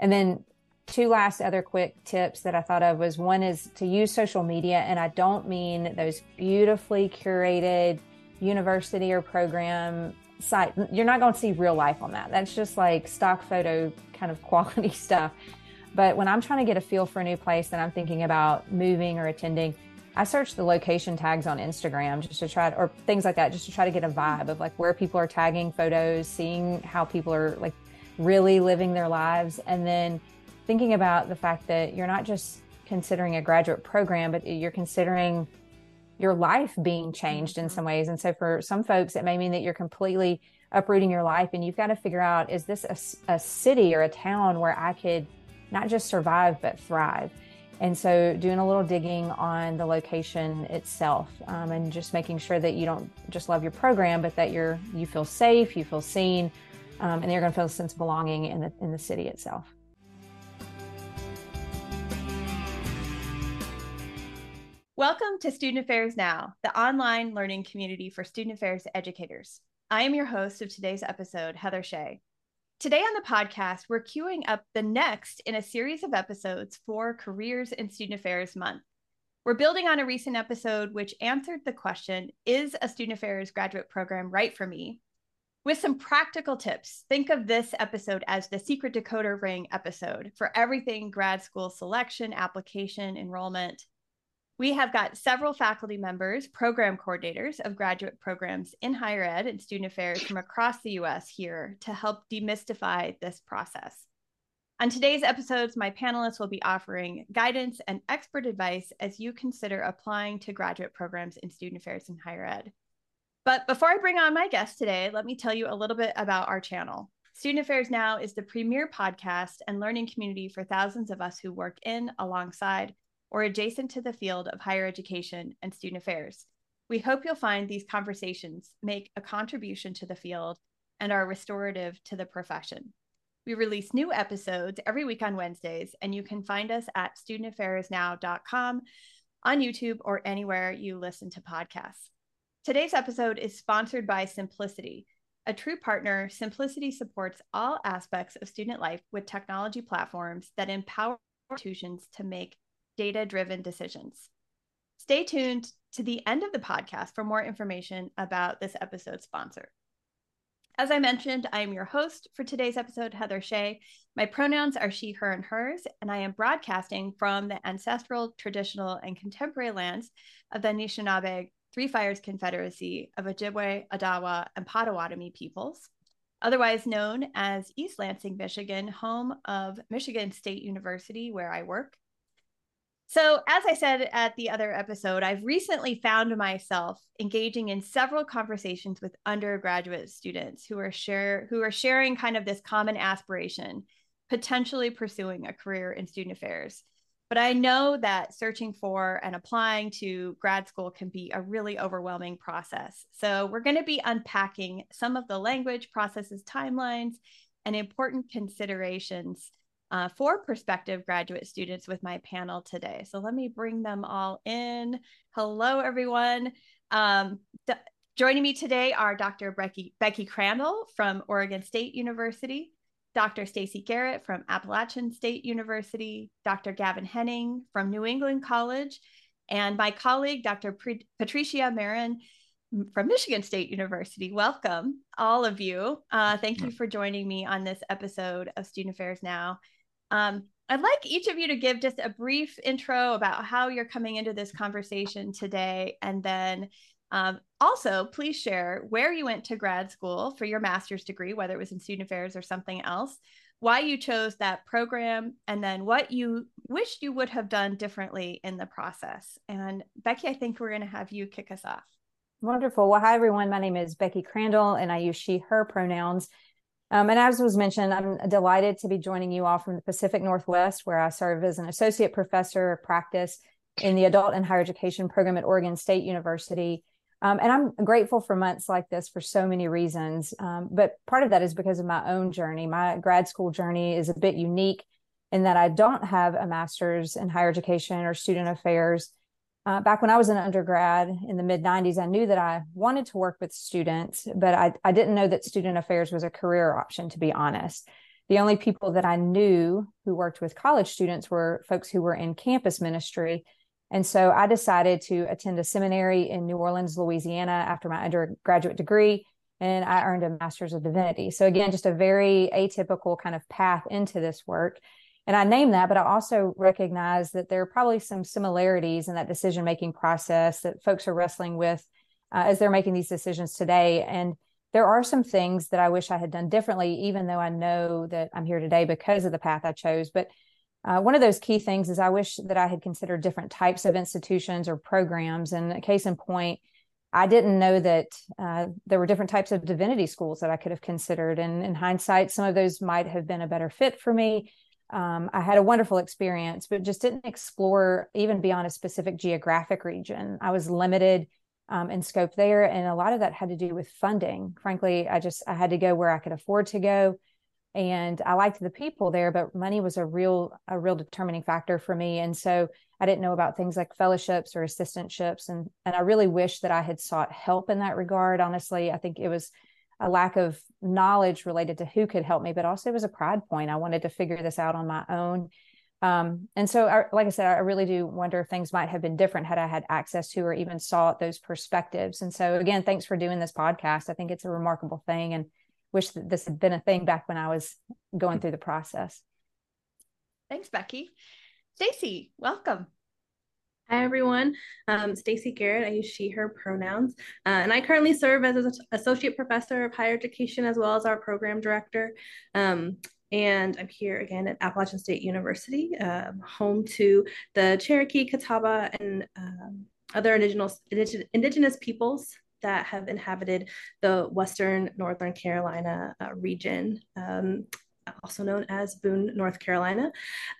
And then two last other quick tips that I thought of was one is to use social media. And I don't mean those beautifully curated university or program site. You're not going to see real life on that. That's just like stock photo kind of quality stuff. But when I'm trying to get a feel for a new place and I'm thinking about moving or attending, I search the location tags on Instagram just to try to, or things like that, just to try to get a vibe of like where people are tagging photos, seeing how people are like really living their lives. And then thinking about the fact that you're not just considering a graduate program, but you're considering your life being changed in mm-hmm. some ways. And so for some folks, it may mean that you're completely uprooting your life and you've got to figure out is this a, a city or a town where I could not just survive, but thrive? And so doing a little digging on the location itself um, and just making sure that you don't just love your program, but that you're, you feel safe, you feel seen, um, and you're going to feel a sense of belonging in the, in the city itself. Welcome to Student Affairs Now, the online learning community for student affairs educators. I am your host of today's episode, Heather Shea. Today on the podcast, we're queuing up the next in a series of episodes for Careers in Student Affairs Month. We're building on a recent episode which answered the question Is a student affairs graduate program right for me? With some practical tips, think of this episode as the secret decoder ring episode for everything grad school selection, application, enrollment, we have got several faculty members, program coordinators of graduate programs in higher ed and student affairs from across the US here to help demystify this process. On today's episodes, my panelists will be offering guidance and expert advice as you consider applying to graduate programs in student affairs and higher ed. But before I bring on my guest today, let me tell you a little bit about our channel. Student Affairs Now is the premier podcast and learning community for thousands of us who work in, alongside, or adjacent to the field of higher education and student affairs. We hope you'll find these conversations make a contribution to the field and are restorative to the profession. We release new episodes every week on Wednesdays, and you can find us at studentaffairsnow.com, on YouTube, or anywhere you listen to podcasts. Today's episode is sponsored by Symplicity. A true partner, Symplicity supports all aspects of student life with technology platforms that empower institutions to make data driven decisions. Stay tuned to the end of the podcast for more information about this episode's sponsor. As I mentioned, I am your host for today's episode, Heather Shea. My pronouns are she, her, and hers, and I am broadcasting from the ancestral, traditional, and contemporary lands of the Anishinaabe Three Fires Confederacy of Ojibwe, Odawa, and Potawatomi peoples, otherwise known as East Lansing, Michigan, home of Michigan State University, where I work, so, as I said at the other episode, I've recently found myself engaging in several conversations with undergraduate students who are share who are sharing kind of this common aspiration, potentially pursuing a career in student affairs. But I know that searching for and applying to grad school can be a really overwhelming process. So, we're going to be unpacking some of the language processes, timelines, and important considerations uh, for prospective graduate students with my panel today. So let me bring them all in. Hello, everyone. Um, joining me today are Dr. Becky, Becky Crandall from Oregon State University, Dr. Stacy Garrett from Appalachian State University, Dr. Gavin Henning from New England College, and my colleague, Dr. Pre- Patricia Marin from Michigan State University. Welcome, all of you. Uh, thank you for joining me on this episode of Student Affairs Now. Um, I'd like each of you to give just a brief intro about how you're coming into this conversation today. And then um, also, please share where you went to grad school for your master's degree, whether it was in student affairs or something else, why you chose that program, and then what you wished you would have done differently in the process. And Becky, I think we're going to have you kick us off. Wonderful. Well, hi, everyone. My name is Becky Crandall, and I use she, her pronouns. Um, and as was mentioned, I'm delighted to be joining you all from the Pacific Northwest, where I serve as an associate professor of practice in the adult and higher education program at Oregon State University. Um, and I'm grateful for months like this for so many reasons. Um, but part of that is because of my own journey. My grad school journey is a bit unique in that I don't have a master's in higher education or student affairs. Uh, back when I was an undergrad in the mid 90s, I knew that I wanted to work with students, but I, I didn't know that student affairs was a career option, to be honest. the only people that I knew who worked with college students were folks who were in campus ministry. And so I decided to attend a seminary in New Orleans, Louisiana after my undergraduate degree. And I earned a master's of divinity. So, again, just a very atypical kind of path into this work. And I name that, but I also recognize that there are probably some similarities in that decision making process that folks are wrestling with uh, as they're making these decisions today. And there are some things that I wish I had done differently, even though I know that I'm here today because of the path I chose. But uh, one of those key things is I wish that I had considered different types of institutions or programs. And case in point, I didn't know that uh, there were different types of divinity schools that I could have considered. And in hindsight, some of those might have been a better fit for me. Um, I had a wonderful experience, but just didn't explore even beyond a specific geographic region. I was limited um, and scope there. And a lot of that had to do with funding. Frankly, I just I had to go where I could afford to go. And I liked the people there, but money was a real a real determining factor for me. And so I didn't know about things like fellowships or assistantships. And and I really wish that I had sought help in that regard. Honestly, I think it was a lack of knowledge related to who could help me, but also it was a pride point. I wanted to figure this out on my own um, and so, I, like I said, I really do wonder if things might have been different had I had access to or even sought those perspectives. And so, again, thanks for doing this podcast. I think it's a remarkable thing and wish that this had been a thing back when I was going through the process. Thanks, Becky. Stacy, welcome. Hi, everyone. Um, Stacy Garrett. I use she, her pronouns. Uh, and I currently serve as an associate professor of higher education as well as our program director. Um, and I'm here again at Appalachian State University, um, home to the Cherokee, Catawba, and um, other indigenous, indigenous peoples that have inhabited the Western Northern Carolina uh, region. Um, also known as Boone, North Carolina.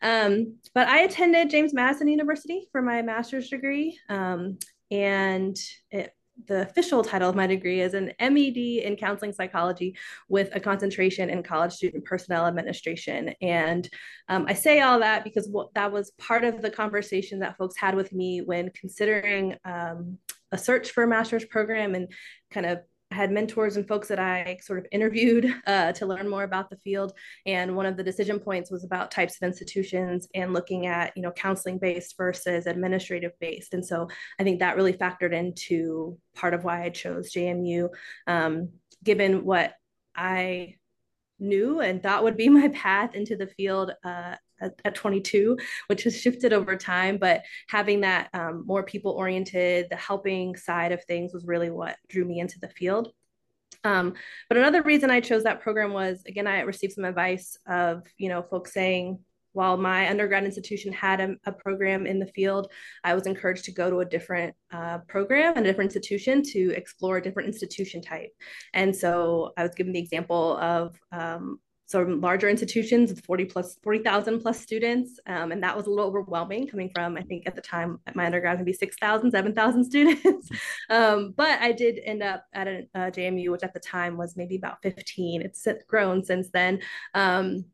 Um, but I attended James Madison University for my master's degree. Um, and it the official title of my degree is an MED in counseling psychology with a concentration in college student personnel administration. And um, I say all that because that was part of the conversation that folks had with me when considering um, a search for a master's program and kind of had mentors and folks that I sort of interviewed uh, to learn more about the field. And one of the decision points was about types of institutions and looking at, you know, counseling based versus administrative based. And so I think that really factored into part of why I chose JMU, um, given what I knew and thought would be my path into the field uh, at, at, 22, which has shifted over time. But having that um, more people oriented, the helping side of things was really what drew me into the field. Um, but another reason I chose that program was again, I received some advice of, you know, folks saying, while my undergrad institution had a, a, program in the field, I was encouraged to go to a different uh, program and a different institution to explore a different institution type. And so I was given the example of um, some larger institutions with 40 plus 40,000 plus students. Um, and that was a little overwhelming coming from, I think at the time at my undergrad, maybe 6,000, 7,000 students. um, but I did end up at a, a, JMU, which at the time was maybe about 15. It's grown since then. Um,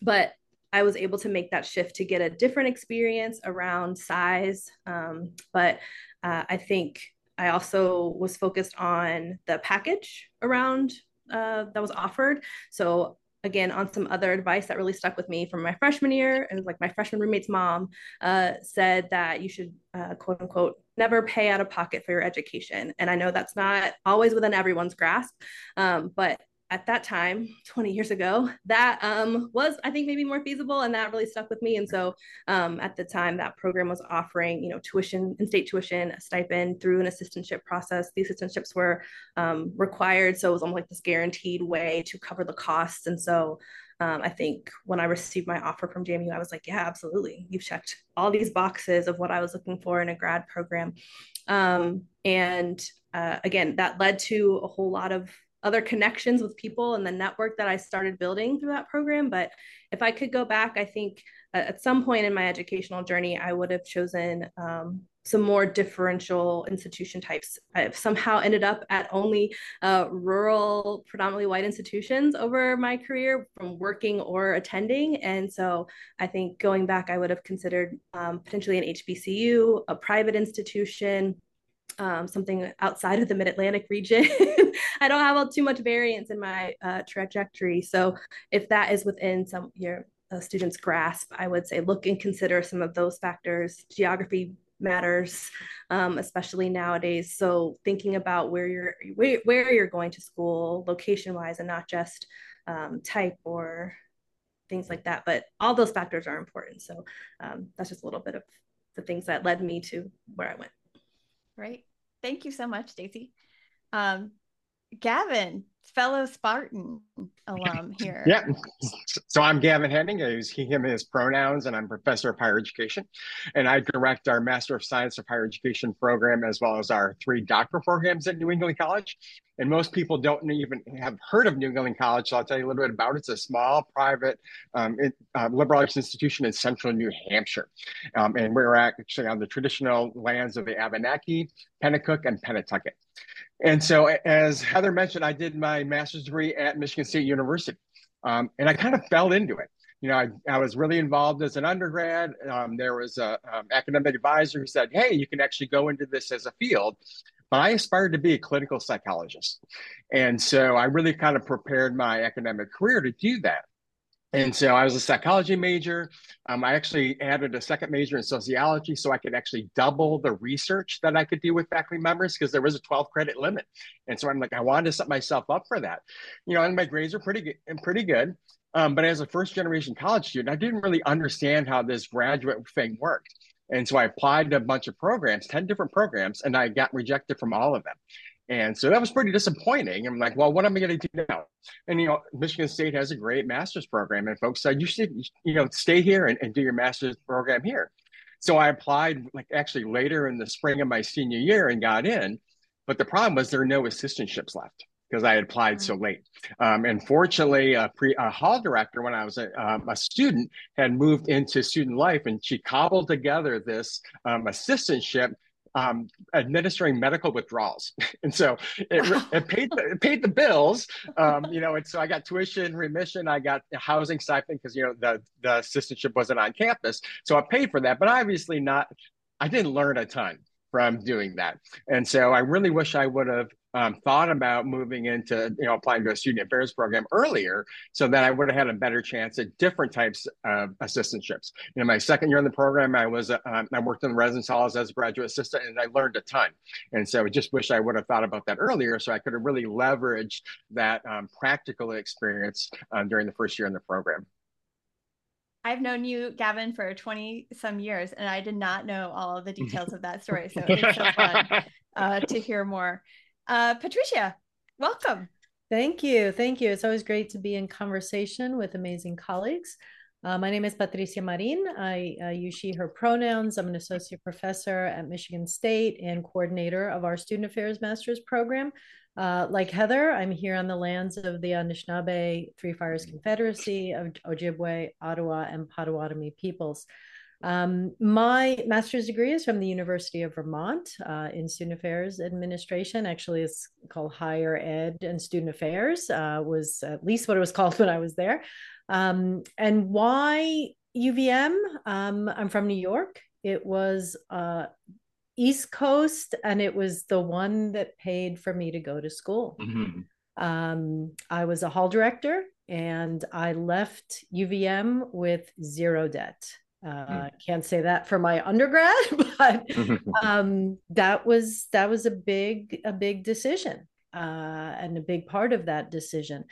but I was able to make that shift to get a different experience around size. Um, but uh, I think I also was focused on the package around uh, that was offered. So again, on some other advice that really stuck with me from my freshman year, And like my freshman roommate's mom uh, said that you should uh, quote unquote never pay out of pocket for your education. And I know that's not always within everyone's grasp, um, but at that time 20 years ago that um, was i think maybe more feasible and that really stuck with me and so um, at the time that program was offering you know tuition and state tuition a stipend through an assistantship process the assistantships were um, required so it was almost like this guaranteed way to cover the costs and so um, I think when I received my offer from JMU, I was like, yeah, absolutely. You've checked all these boxes of what I was looking for in a grad program. Um, and uh, again, that led to a whole lot of other connections with people and the network that I started building through that program. But if I could go back, I think uh, at some point in my educational journey, I would have chosen um, some more differential institution types. I've somehow ended up at only uh, rural, predominantly white institutions over my career from working or attending. And so I think going back, I would have considered um, potentially an HBCU, a private institution, um, something outside of the Mid Atlantic region, I don't have too much variance in my uh, trajectory. So if that is within some your uh, students' grasp, I would say look and consider some of those factors. Geography matters, um, especially nowadays. So thinking about where you're where, where you're going to school, location wise, and not just um, type or things like that. But all those factors are important. So um, that's just a little bit of the things that led me to where I went. Right. Thank you so much, Stacy. Um, Gavin, fellow Spartan alum here. Yeah. So I'm Gavin Henning. I use he, him, his pronouns, and I'm professor of higher education. And I direct our Master of Science of Higher Education program, as well as our three doctoral programs at New England College. And most people don't even have heard of New England College. So I'll tell you a little bit about it. It's a small private um, it, uh, liberal arts institution in central New Hampshire. Um, and we're actually on the traditional lands of the Abenaki, Pennacook, and Pentucket. And so, as Heather mentioned, I did my master's degree at Michigan State University, um, and I kind of fell into it. You know, I, I was really involved as an undergrad. Um, there was an um, academic advisor who said, "Hey, you can actually go into this as a field." But I aspired to be a clinical psychologist, and so I really kind of prepared my academic career to do that. And so I was a psychology major. Um, I actually added a second major in sociology so I could actually double the research that I could do with faculty members because there was a 12 credit limit. And so I'm like, I wanted to set myself up for that. You know, and my grades are pretty good and pretty good. Um, but as a first generation college student, I didn't really understand how this graduate thing worked. And so I applied to a bunch of programs, 10 different programs, and I got rejected from all of them. And so that was pretty disappointing. I'm like, well, what am I going to do now? And, you know, Michigan State has a great master's program. And folks said, you should, you know, stay here and, and do your master's program here. So I applied like actually later in the spring of my senior year and got in. But the problem was there were no assistantships left because I had applied so late. Um, and fortunately, a, pre, a hall director, when I was a, um, a, student, had moved into student life and she cobbled together this um, assistantship um, administering medical withdrawals, and so it, it paid the, it paid the bills. Um, you know, and so I got tuition remission, I got housing stipend because you know the the assistantship wasn't on campus, so I paid for that. But obviously not, I didn't learn a ton from doing that, and so I really wish I would have um, thought about moving into, you know, applying to a student affairs program earlier so that I would have had a better chance at different types of assistantships. In my second year in the program, I was, uh, I worked in the residence halls as a graduate assistant and I learned a ton. And so I just wish I would have thought about that earlier so I could have really leveraged that um, practical experience um, during the first year in the program. I've known you, Gavin, for 20 some years, and I did not know all of the details of that story. So it's so fun uh, to hear more. Uh, Patricia, welcome. Thank you. Thank you. It's always great to be in conversation with amazing colleagues. Uh, my name is Patricia Marin. I uh, use she, her pronouns. I'm an associate professor at Michigan State and coordinator of our Student Affairs Master's program. Uh, like Heather, I'm here on the lands of the Anishinaabe Three Fires Confederacy of Ojibwe, Odawa, and Potawatomi peoples. Um, my master's degree is from the University of Vermont uh, in Student Affairs Administration. Actually, it's called Higher Ed and Student Affairs, uh, was at least what it was called when I was there. Um, and why UVM? Um, I'm from New York. It was uh, East Coast, and it was the one that paid for me to go to school. Mm-hmm. Um, I was a hall director, and I left UVM with zero debt. Uh, mm. Can't say that for my undergrad, but um, that was that was a big a big decision uh, and a big part of that decision.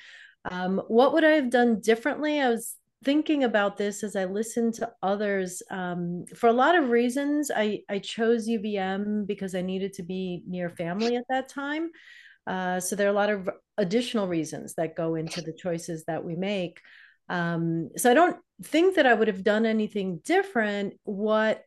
Um, what would I have done differently? I was thinking about this as I listened to others. Um, for a lot of reasons, I I chose UVM because I needed to be near family at that time. Uh, so there are a lot of additional reasons that go into the choices that we make. Um, so I don't think that I would have done anything different. What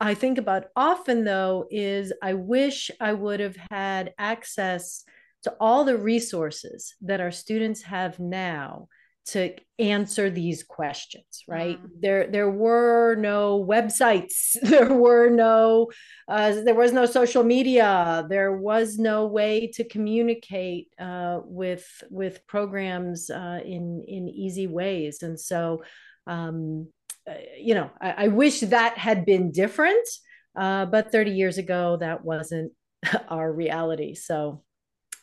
I think about often, though, is I wish I would have had access to all the resources that our students have now to answer these questions right mm. there there were no websites there were no uh, there was no social media there was no way to communicate uh, with with programs uh, in in easy ways and so um, uh, you know I, I, wish that had been different Uh, but 30 years ago, that wasn't our reality. So,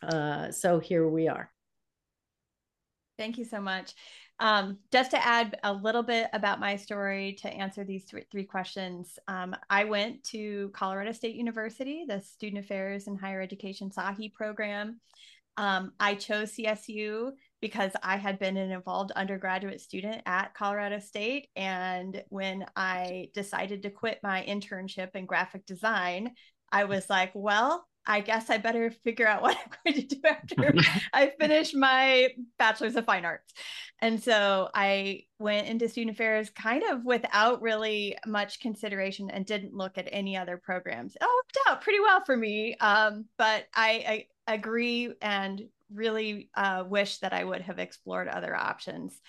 uh, so here we are. Thank you so much. Um, just to add a little bit about my story to answer these th- three questions, um, I went to Colorado State University, the Student Affairs and Higher Education SAHE program. Um, I chose CSU because I had been an involved undergraduate student at Colorado State. And when I decided to quit my internship in graphic design, I was like, well, I guess I better figure out what I'm going to do after I finish my bachelor's of fine arts. And so I went into student affairs kind of without really much consideration and didn't look at any other programs. It worked out pretty well for me. Um, but I, I agree and really uh, wish that I would have explored other options.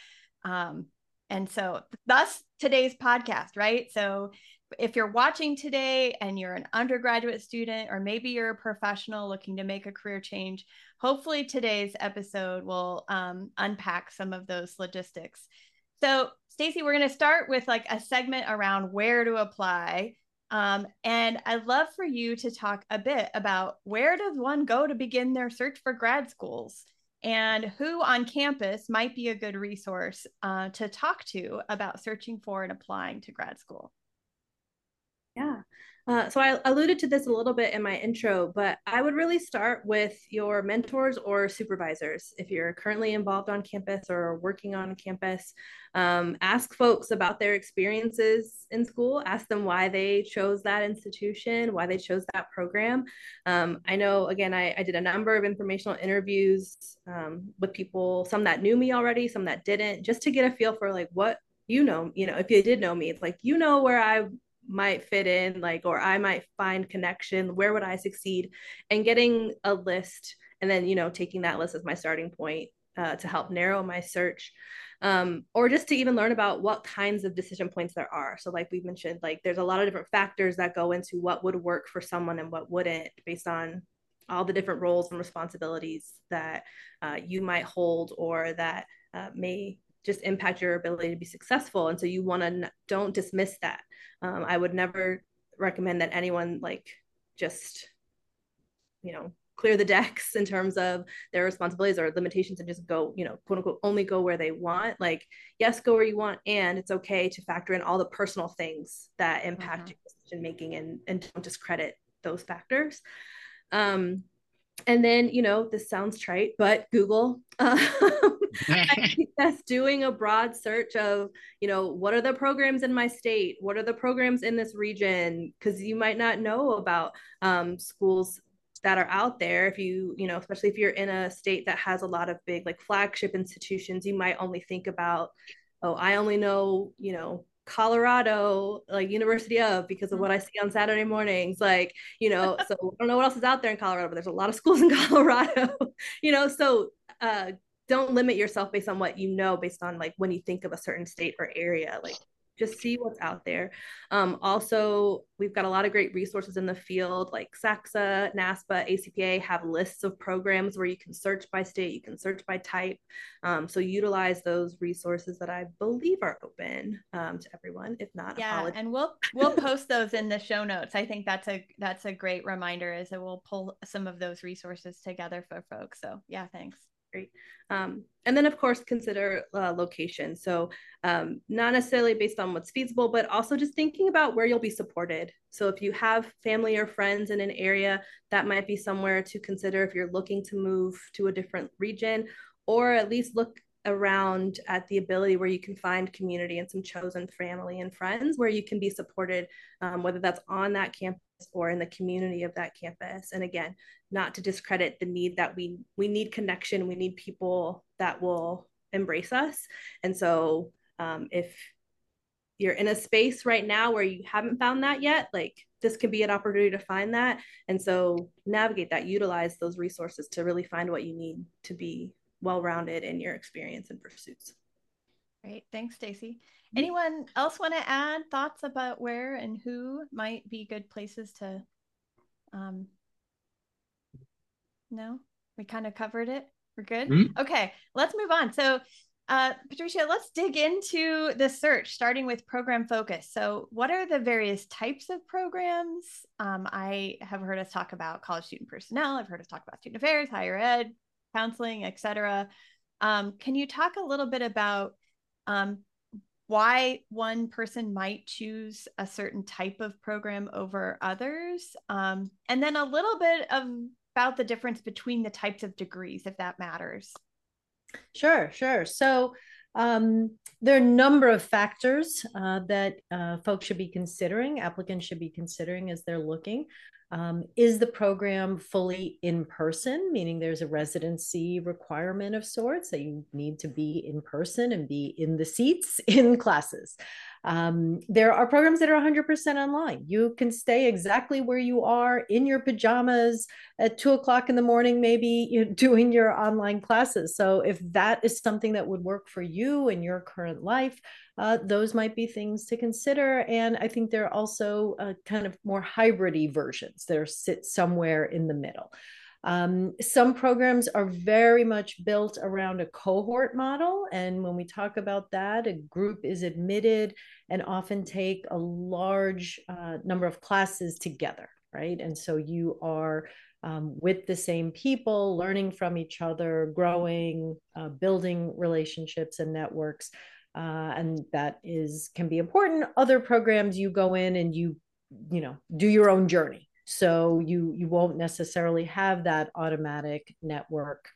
Um, and so, thus today's podcast, right? So, if you're watching today and you're an undergraduate student, or maybe you're a professional looking to make a career change, hopefully today's episode will um, unpack some of those logistics. So, Stacy, we're going to start with like a segment around where to apply. Um, and I'd love for you to talk a bit about where does one go to begin their search for grad schools and who on campus might be a good resource uh, to talk to about searching for and applying to grad school. Uh, so I alluded to this a little bit in my intro, but I would really start with your mentors or supervisors. If you're currently involved on campus or working on campus, um, ask folks about their experiences in school. Ask them why they chose that institution, why they chose that program. Um, I know, again, I, I, did a number of informational interviews um, with people, some that knew me already, some that didn't, just to get a feel for like what you know, you know, if you did know me, it's like you know where I might fit in like or i might find connection where would i succeed? And getting a list and then you know taking that list as my starting point uh, to help narrow my search um, or just to even learn about what kinds of decision points there are. So like we mentioned like there's a lot of different factors that go into what would work for someone and what wouldn't based on all the different roles and responsibilities that uh, you might hold or that uh, may just impact your ability to be successful. And so you want to n- don't dismiss that. Um, i would never recommend that anyone like just you know clear the decks in terms of their responsibilities or limitations and just go you know quote unquote only go where they want. Like yes go where you want and it's okay to factor in all the personal things that impact mm-hmm. your decision making and and don't discredit those factors. Um and then you know this sounds trite but google um, that's doing a broad search of you know what are the programs in my state? What are the programs in this region? Because you might not know about um, schools that are out there. If you you know especially if you're in a state that has a lot of big like flagship institutions you might only think about oh i only know you know Colorado, like University of, because of what I see on Saturday mornings. Like, you know, so I don't know what else is out there in Colorado, but there's a lot of schools in Colorado, you know, so uh, don't limit yourself based on what you know, based on like when you think of a certain state or area. Like, just see what's out there. Um, also, we've got a lot of great resources in the field like SACSA, NASPA, ACPA have lists of programs where you can search by state, you can search by type. Um, so utilize those resources that I believe are open um, to everyone. If not, yeah, apologize. and we'll we'll post those in the show notes. I think that's a that's a great reminder. Is that we'll pull some of those resources together for folks. So yeah, thanks great. Um, and then, of course, consider uh, location. So, um, not necessarily based on what's feasible, but also just thinking about where you'll be supported. So, if you have family or friends in an area, that might be somewhere to consider if you're looking to move to a different region, or at least look around at the ability where you can find community and some chosen family and friends where you can be supported, um, whether that's on that campus or in the community of that campus. And again, not to discredit the need that we we need connection, we need people that will embrace us. And so um, if you're in a space right now where you haven't found that yet, like this can be an opportunity to find that. And so navigate that, utilize those resources to really find what you need to be well-rounded in your experience and pursuits. Great. Thanks, Stacy. Mm-hmm. Anyone else want to add thoughts about where and who might be good places to um no we kind of covered it we're good mm-hmm. okay let's move on so Uh, Patricia, let's dig into the search, starting with program focus. So, what are the various types of programs? Um, I have heard us talk about college student personnel. I've heard us talk about student affairs, higher ed, counseling, etc. Um, can you talk a little bit about um, why one person might choose a certain type of program over others? Um, and then a little bit of, about the difference between the types of degrees, if that matters. Sure, sure. So um, there are a number of factors uh, that uh, folks should be considering, applicants should be considering as they're looking. Um, is the program fully in person, meaning there's a residency requirement of sorts that you need to be in person and be in the seats in classes? Um, there are programs that are 100% online. You can stay exactly where you are in your pajamas at two o'clock in the morning, maybe doing your online classes. So, if that is something that would work for you in your current life, uh, those might be things to consider. And I think there are also uh, kind of more hybridy versions that are sit somewhere in the middle. Um, some programs are very much built around a cohort model. And when we talk about that, a group is admitted and often take a large uh, number of classes together, right? And so you are um, with the same people, learning from each other, growing, uh, building relationships and networks. Uh, and that is can be important. Other programs you go in and you, you know, do your own journey so you you won't necessarily have that automatic network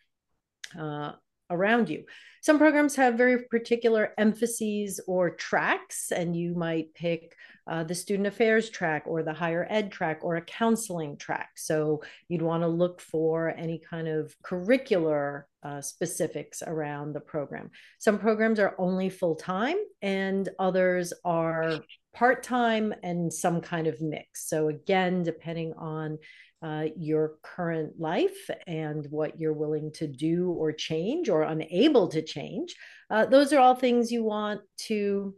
uh, around you. Some programs have very particular emphases or tracks, and you might pick uh, the student affairs track or the higher ed track or a counseling track. So you'd want to look for any kind of curricular uh, specifics around the program. Some programs are only full time, and others are part time and some kind of mix. So, again, depending on uh, your current life and what you're willing to do or change or unable to change, uh, those are all things you want to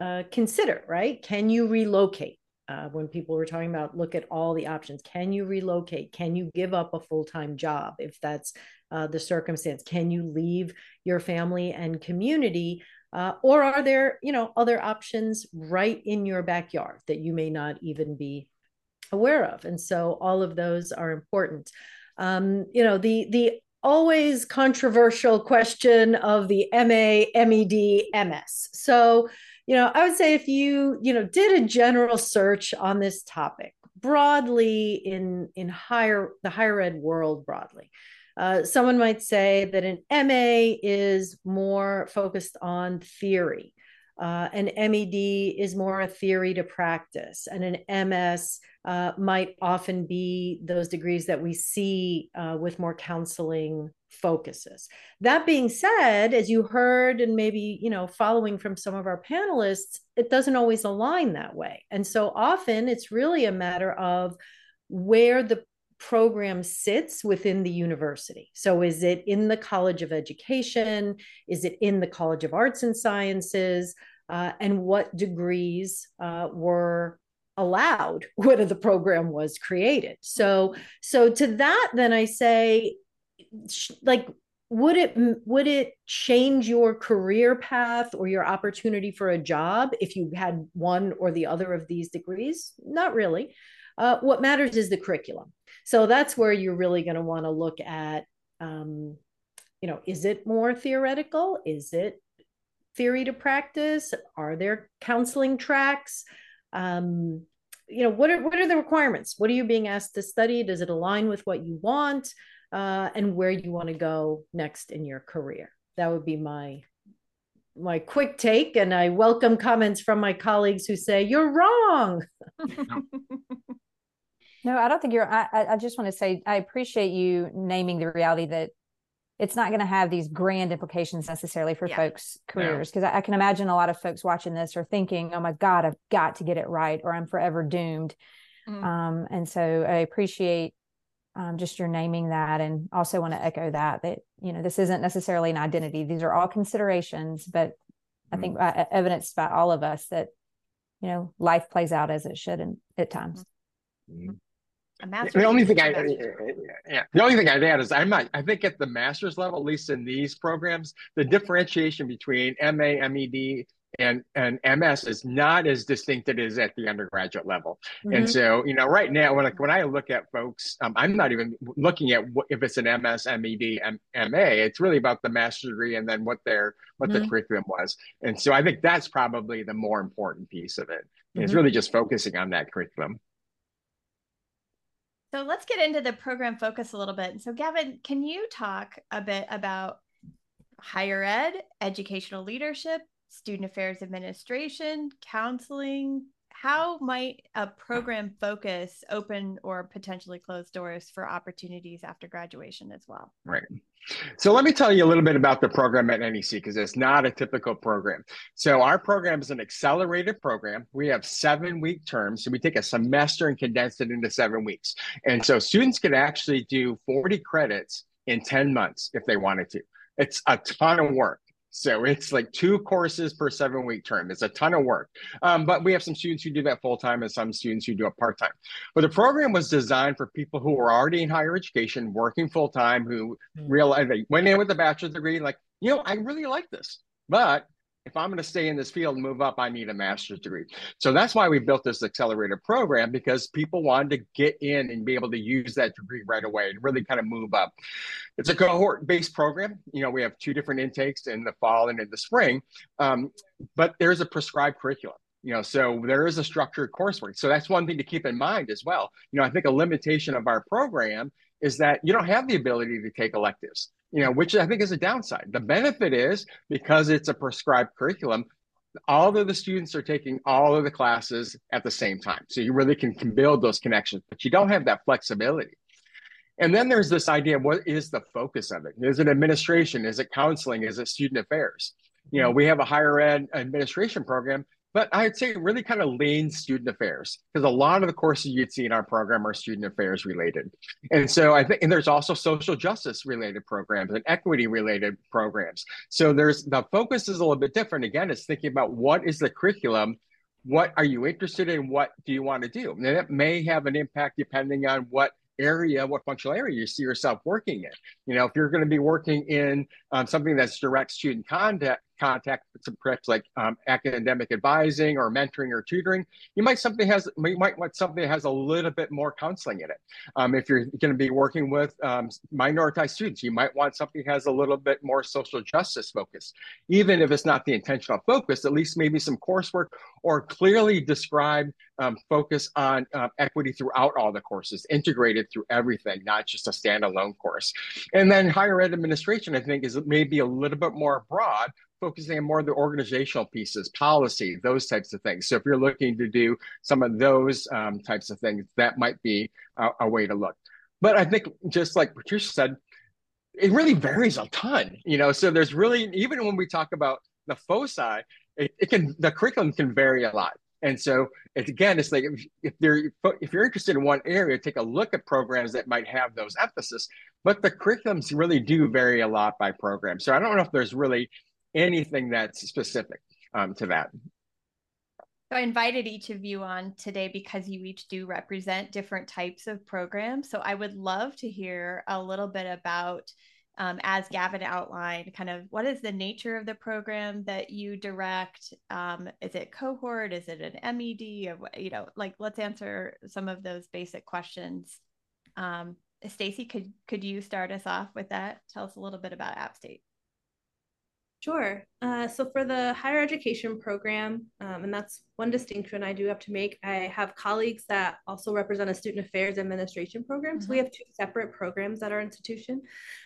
uh, consider, right? Can you relocate? Uh, when people were talking about look at all the options can you relocate can you give up a full-time job if that's uh, the circumstance can you leave your family and community uh, or are there, you know, other options right in your backyard that you may not even be aware of? And so all of those are important. Um, you know, the the always controversial question of the MA, MED, MS. So, you know, I would say if you, you know, did a general search on this topic broadly in in higher the higher ed world broadly, uh, someone might say that an MA is more focused on theory. Uh, an MED is more a theory to practice, and an MS uh, might often be those degrees that we see uh, with more counseling focuses. That being said, as you heard, and maybe you know, following from some of our panelists, it doesn't always align that way, and so often it's really a matter of where the program sits within the university. So, is it in the College of Education? Is it in the College of Arts and Sciences? Uh, and what degrees uh, were allowed when the program was created? So, so to that, then I say, like, would it would it change your career path or your opportunity for a job if you had one or the other of these degrees? Not really. Uh, what matters is the curriculum. So that's where you're really going to want to look at, um, you know, is it more theoretical? Is it theory to practice? Are there counseling tracks? Um, you know, what are what are the requirements? What are you being asked to study? Does it align with what you want? Uh, and where you want to go next in your career? That would be my my quick take and i welcome comments from my colleagues who say you're wrong No, I don't think you're. I, I just want to say I appreciate you naming the reality that it's not going to have these grand implications necessarily for yeah. folks' careers. Because I, I, can imagine a lot of folks watching this are thinking, "Oh my God, I've got to get it right, or I'm forever doomed." Mm-hmm. Um, and so I appreciate um, just your naming that, and also want to echo that that you know this isn't necessarily an identity; these are all considerations. But mm-hmm. I think uh, evidenced by all of us that you know life plays out as it should, and at times. Mm-hmm. A master's. The only thing I, yeah, the only thing I'd add is I'm not. I think at the master's level, at least in these programs, the differentiation between MA, MED, and and MS is not as distinct as it is at the undergraduate level. Mm-hmm. And so, you know, right now when I, when I look at folks, um, I'm not even looking at what, if it's an MS, MED, M, MA. It's really about the master's degree and then what their what mm-hmm. the curriculum was. And so, I think that's probably the more important piece of it. Mm-hmm. Is really just focusing on that curriculum. So let's get into the program focus a little bit. So, Gavin, can you talk a bit about higher ed, educational leadership, student affairs administration, counseling? How might a program focus open or potentially close doors for opportunities after graduation as well? Right. So let me tell you a little bit about the program at NEC because it's not a typical program. So our program is an accelerated program. We have seven week terms. So we take a semester and condense it into seven weeks. And so students can actually do 40 credits in 10 months if they wanted to. It's a ton of work. So it's like two courses per seven week term. It's a ton of work. Um, but we have some students who do that full time and some students who do it part time. But the program was designed for people who are already in higher education, working full time, who mm-hmm. realize they went in with a bachelor's degree, like, you know, I really like this. But if I'm going to stay in this field and move up, I need a master's degree. So that's why we built this accelerator program because people wanted to get in and be able to use that degree right away and really kind of move up. It's a cohort based program. You know, we have two different intakes in the fall and in the spring, um, but there's a prescribed curriculum you know so there is a structured coursework so that's one thing to keep in mind as well you know i think a limitation of our program is that you don't have the ability to take electives you know, which I think is a downside. The benefit is because it's a prescribed curriculum, all of the students are taking all of the classes at the same time. So you really can, can build those connections, but you don't have that flexibility. And then there's this idea of what is the focus of it? Is it administration? Is it counseling? Is it student affairs? You know, we have a higher ed administration program but I'd say really kind of lean student affairs because a lot of the courses you'd see in our program are student affairs related. And so I think, and there's also social justice related programs and equity related programs. So there's the focus is a little bit different. Again, it's thinking about what is the curriculum what are you interested in? What do you want to do? And it may have an impact depending on what area, what functional area you see yourself working in. You know, if you're going to be working in um, something that's direct student contact, contact some perhaps like um, academic advising or mentoring or tutoring, you might something has you might want something that has a little bit more counseling in it. Um, if you're going to be working with um, minoritized students, you might want something that has a little bit more social justice focus. Even if it's not the intentional focus, at least maybe some coursework or clearly described um, focus on uh, equity throughout all the courses, integrated through everything, not just a standalone course. And then higher ed administration, I think, is maybe a little bit more broad, focusing on more of the organizational pieces, policy, those types of things. So if you're looking to do some of those um, types of things, that might be a, a way to look. But I think just like Patricia said, it really varies a ton, you know. So there's really even when we talk about the foci, it, it can the curriculum can vary a lot. And so it's, again, it's like if, if you're if you're interested in one area, take a look at programs that might have those emphasis. But the curriculums really do vary a lot by program. So I don't know if there's really anything that's specific um, to that. So I invited each of you on today because you each do represent different types of programs. So I would love to hear a little bit about, um, as Gavin outlined, kind of what is the nature of the program that you direct? Um, is it cohort? Is it an MED? you know, like let's answer some of those basic questions. Um, Stacy, could could you start us off with that? Tell us a little bit about App State. Sure. Uh, so for the higher education program, um, and that's one distinction I do have to make, I have colleagues that also represent a student affairs administration program. Mm-hmm. So we mm-hmm. have two separate programs at our institution.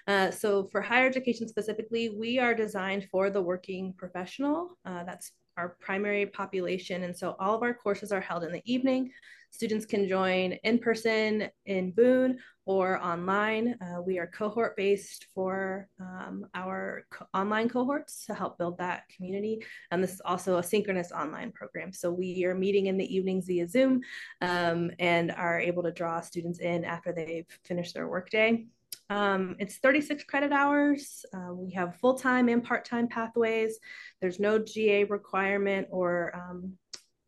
Uh, so for higher education specifically, we are designed for the working professional. Uh, that's our primary population. And so all of our courses are held in the evening. Students can join in person in Boone or online. Uh, we are cohort based for um, our co- online cohorts to help build that community. And this is also a synchronous online program. So we are meeting in the evenings via Zoom um, and are able to draw students in after they've finished their workday. Um, it's 36 credit hours. Uh, we have full time and part time pathways. There's no GA requirement or um,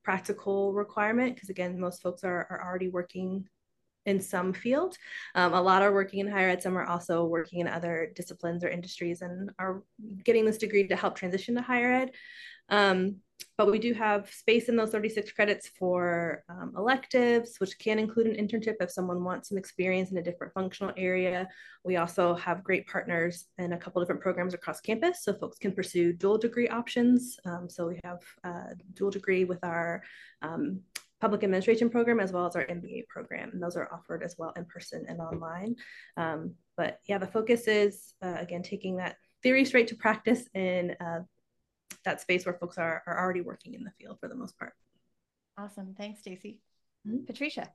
practical requirement because, again, most folks are, are already working in some field. Um, a lot are working in higher ed, some are also working in other disciplines or industries and are getting this degree to help transition to higher ed. Um, but we do have space in those 36 credits for um, electives, which can include an internship if someone wants some experience in a different functional area. We also have great partners in a couple different programs across campus, so folks can pursue dual degree options. Um, so we have a dual degree with our um, public administration program as well as our MBA program. And those are offered as well in person and online. Um, but yeah, the focus is, uh, again, taking that theory straight to practice in uh, that space where folks are, are already working in the field for the most part. Awesome. Thanks, Stacy. Mm-hmm. Patricia.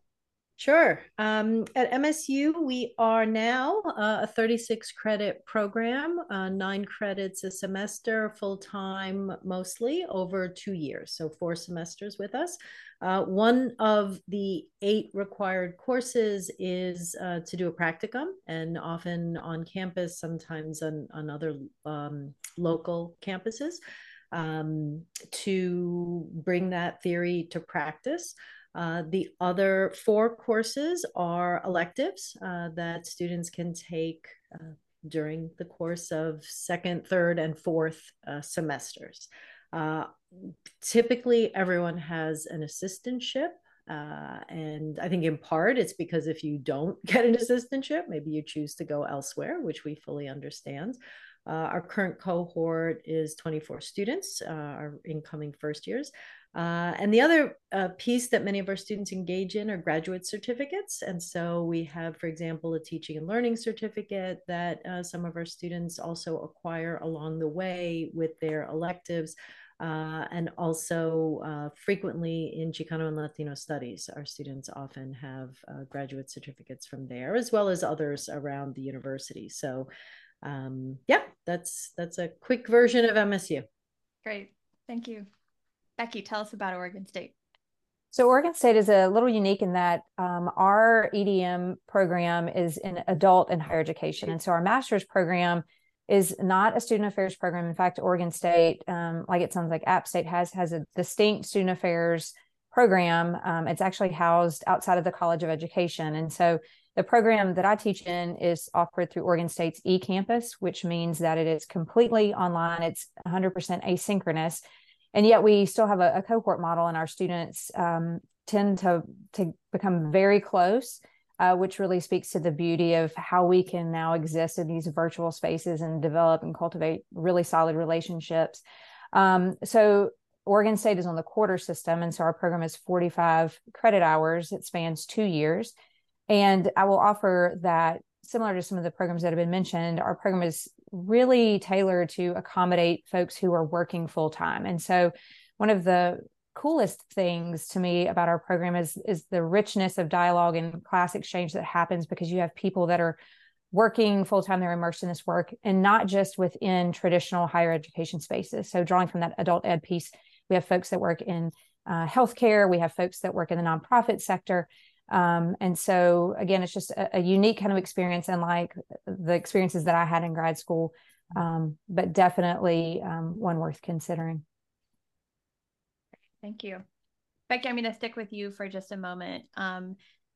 Sure. Um, at MSU, we are now uh, a 36 credit program, uh, nine credits a semester, full time mostly over two years. So, four semesters with us. Uh, one of the eight required courses is uh, to do a practicum, and often on campus, sometimes on, on other um, local campuses, um, to bring that theory to practice. Uh, the other four courses are electives uh, that students can take uh, during the course of second, third, and fourth uh, semesters. Uh, typically, everyone has an assistantship. and I think in part it's because if you don't get an assistantship, maybe you choose to go elsewhere, which we fully understand. Uh, our current cohort is 24 students, uh, our incoming first years. Uh, and the other uh, piece that many of our students engage in are graduate certificates. And so we have, for example, a teaching and learning certificate that uh, some of our students also acquire along the way with their electives. Uh, and also uh, frequently in Chicano and Latino studies, our students often have uh, graduate certificates from there, as well as others around the university. So, um, yeah, that's that's a quick version of MSU. Great, thank you. Becky, tell us about Oregon State. So, Oregon State is a little unique in that um, our EDM program is in adult and higher education. And so, our master's program is not a student affairs program. In fact, Oregon State, um, like it sounds like App State has, has a distinct student affairs program. Um, it's actually housed outside of the College of Education. And so, the program that I teach in is offered through Oregon State's eCampus, which means that it is completely online. It's 100% asynchronous. And yet we still have a, a cohort model and our students um, tend to to become very close uh, which really speaks to the beauty of how we can now exist in these virtual spaces and develop and cultivate really solid relationships. Um, so oregon state is on the quarter system. And so our program is 45 credit hours. It spans two years and i will offer that similar to some of the programs that have been mentioned our program is really tailored to accommodate folks who are working full time. And so, one of the coolest things to me about our program is is the richness of dialogue and class exchange that happens because you have people that are working full time they're immersed in this work and not just within traditional higher education spaces so drawing from that adult ed piece we have folks that work in uh, healthcare we have folks that work in the nonprofit sector um, and so again, it's just a, a, unique kind of experience, and like the experiences that I had in grad school, um, but definitely um, one worth considering. Thank you, Becky. I'm going to stick with you for just a moment um,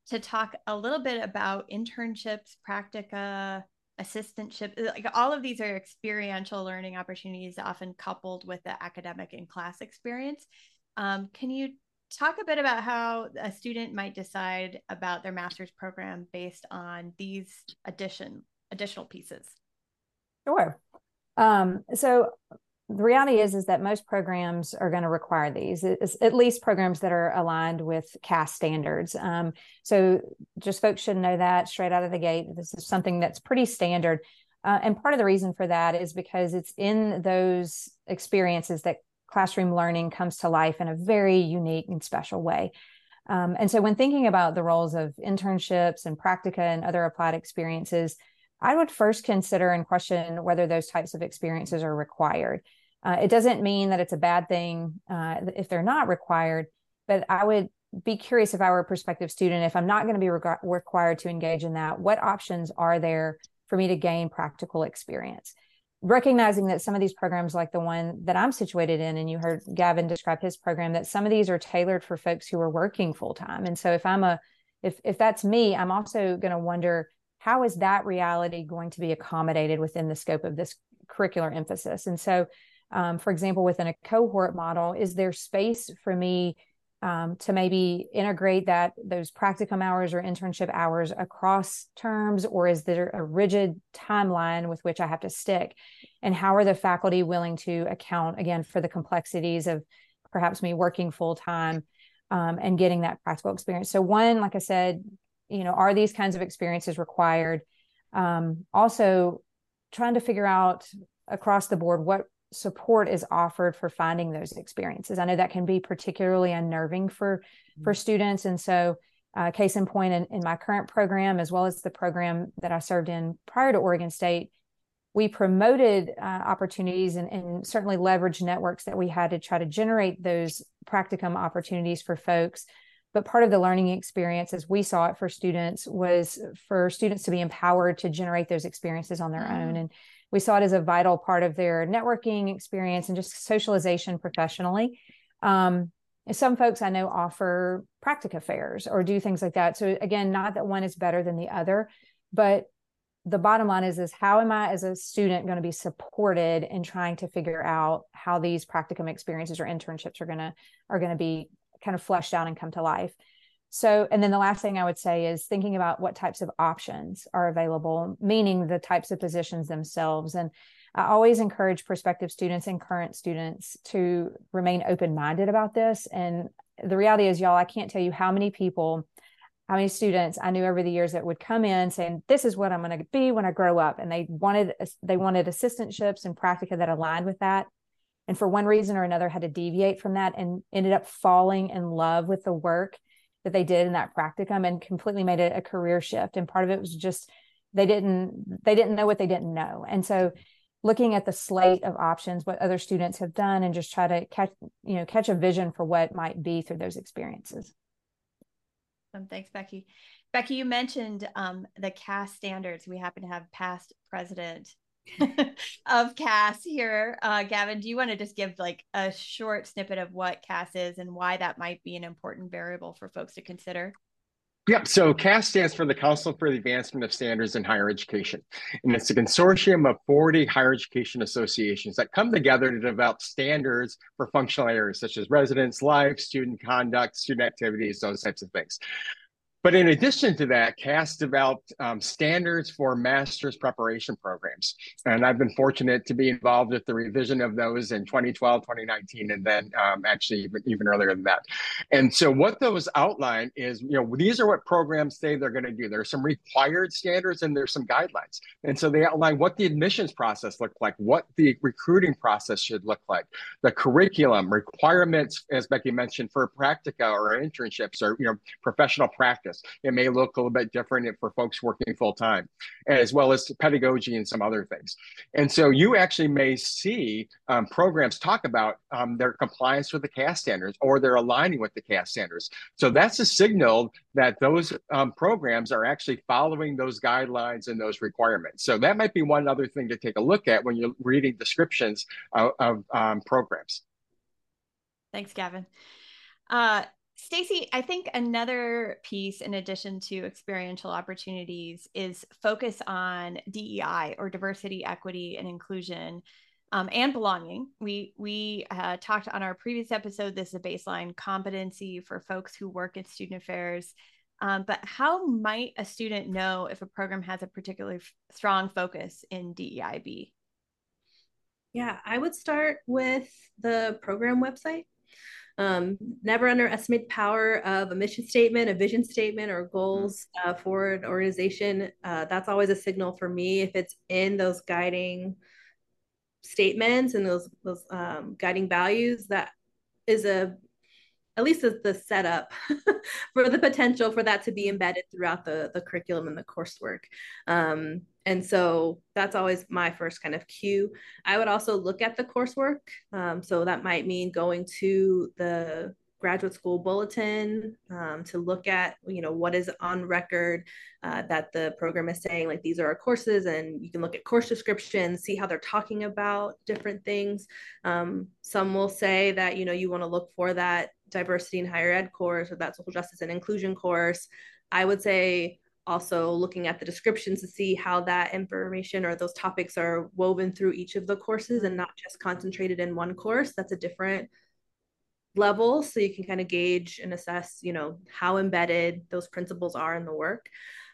to talk a little bit about internships, practica, assistantship. Like all of these are experiential learning opportunities, often coupled with the academic and class experience. Um, can you talk a bit about how a student might decide about their master's program based on these addition additional pieces. Sure. Um, so the reality is is that most programs are going to require these it's at least programs that are aligned with CAS standards. Um, so just folks should know that straight out of the gate this is something that's pretty standard. Uh, and part of the reason for that is because it's in those experiences that classroom learning comes to life in a very unique and special way. Um, and so, when thinking about the roles of internships and practica and other applied experiences, I would first consider and question whether those types of experiences are required. Uh, it doesn't mean that it's a bad thing uh, if they're not required, but I would be curious if I were a prospective student, if I'm not going to be re- required to engage in that, what options are there for me to gain practical experience? Recognizing that some of these programs like the one that i'm situated in and you heard gavin describe his program that some of these are tailored for folks who are working full time and so if i'm a if if that's me i'm also going to wonder how is that reality going to be accommodated within the scope of this curricular emphasis? And so um, for example within a cohort model is there space for me um, to maybe integrate that those practicum hours or internship hours across terms or is there a rigid timeline with which i have to stick? And how are the faculty willing to account again for the complexities of perhaps me working full time um, and getting that practical experience? So one like i said you know are these kinds of experiences required? Um, also trying to figure out across the board what support is offered for finding those experiences. I know that can be particularly unnerving for mm-hmm. for students, and so uh, case in point, in, in my current program as well as the program that I served in prior to Oregon State, we promoted uh, opportunities and, and, certainly leveraged networks that we had to try to generate those practicum opportunities for folks. But part of the learning experience, as we saw it for students, was for students to be empowered to generate those experiences on their mm-hmm. own. And we saw it as a vital part of their networking experience and just socialization professionally. Um, some folks I know offer practica fairs or do things like that. So again, not that one is better than the other, but the bottom line is is how am I as a student going to be supported in trying to figure out how these practicum experiences or internships are going to are going to be kind of fleshed out and come to life. So, and then the last thing I would say is thinking about what types of options are available, meaning the types of positions themselves. And I always encourage prospective students and current students to remain open minded about this. And the reality is, y'all, I can't tell you how many people, how many students I knew over the years that would come in saying, "This is what I'm going to be when I grow up," and they wanted they wanted assistantships and practica that aligned with that. And for one reason or another, had to deviate from that and ended up falling in love with the work that they did in that practicum and completely made it a career shift. And part of it was just they didn't they didn't know what they didn't know. And so looking at the slate of options what other students have done and just try to catch you know catch a vision for what might be through those experiences. Um, thanks becky. Becky you mentioned um, the CAS standards. We happen to have past president of CAS here. Uh, Gavin, do you want to just give like a short snippet of what CAS is and why that might be an important variable for folks to consider? Yep. So CAS stands for the Council for the Advancement of Standards in Higher Education. And it's a consortium of 40 higher education associations that come together to develop standards for functional areas such as residence life, student conduct, student activities, those types of things. But in addition to that, CAS developed um, standards for master's preparation programs. And I've been fortunate to be involved with the revision of those in 2012, 2019, and then um, actually even, even earlier than that. And so what those outline is, you know, these are what programs say they're going to do. There are some required standards and there's some guidelines. And so they outline what the admissions process look like, what the recruiting process should look like, the curriculum, requirements, as Becky mentioned, for practica or internships or, you know, professional practice practice. It may look a little bit different for folks working full time, as well as pedagogy and some other things. And so you actually may see um, programs talk about um, their compliance with the CAS standards or they're aligning with the CAS standards. So that's a signal that those um, programs are actually following those guidelines and those requirements. So that might be one other thing to take a look at when you're reading descriptions of, of um, programs. Thanks, Gavin. Uh, Stacy, I think another piece in addition to experiential opportunities is focus on DEI or diversity, equity, and inclusion. Um, and belonging. We we uh, talked on our previous episode. This is a baseline competency for folks who work in student affairs. Um, but how might a student know if a program has a particularly f- strong focus in DEIB? Yeah, I would start with the program website. Um, never underestimate the power of a mission statement, a vision statement, or goals uh, for an organization. Uh, that's always a signal for me if it's in those guiding statements and those those um, guiding values. That is a at least is the setup for the potential for that to be embedded throughout the the curriculum and the coursework. Um, and so that's always my first kind of cue. I would also look at the coursework. Um, so that might mean going to the graduate school bulletin um, to look at you know what is on record uh, that the program is saying like these are our courses and you can look at course descriptions see how they're talking about different things um, some will say that you know you want to look for that diversity in higher ed course or that social justice and inclusion course. I would say also looking at the descriptions to see how that information or those topics are woven through each of the courses and not just concentrated in one course. That's a different level. So you can kind of gauge and assess you know how embedded those principles are in the work.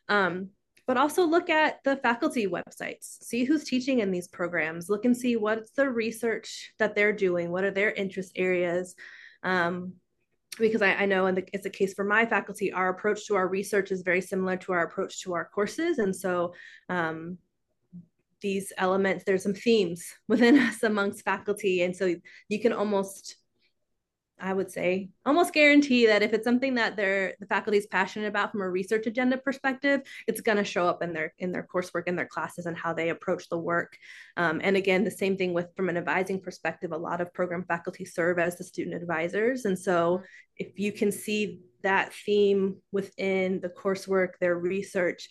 Um, but also look at the faculty websites. See who's teaching in these programs. Look and see what's the research that they're doing. What are their interest areas? Um, because I, I know and it's a case for my faculty our approach to our research is very similar to our approach to our courses. And so um, these elements there's some themes within us amongst faculty. And so you can almost I would say almost guarantee that if it's something that they're the faculty is passionate about from a research agenda perspective, it's going to show up in their in their coursework in their classes and how they approach the work. Um, and again, the same thing with from an advising perspective, a lot of program faculty serve as the student advisors, and so if you can see that theme within the coursework, their research,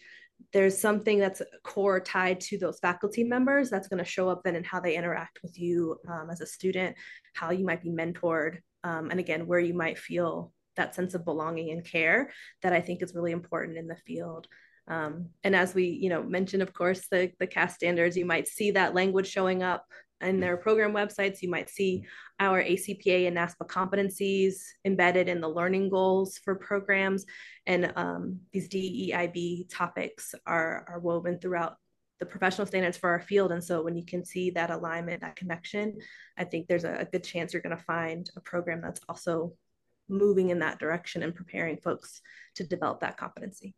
there's something that's core tied to those faculty members that's going to show up then in how they interact with you um, as a student, how you might be mentored, um, and again where you might feel that sense of belonging and care that i think is really important in the field. Um, and as we you know mentioned of course the the CAS standards you might see that language showing up in their program websites. You might see our acpa and naspa competencies embedded in the learning goals for programs. And um, these deib topics are are woven throughout the professional standards for our field. And so when you can see that alignment, that connection, I think there's a, a good chance you're going to find a program that's also moving in that direction and preparing folks to develop that competency.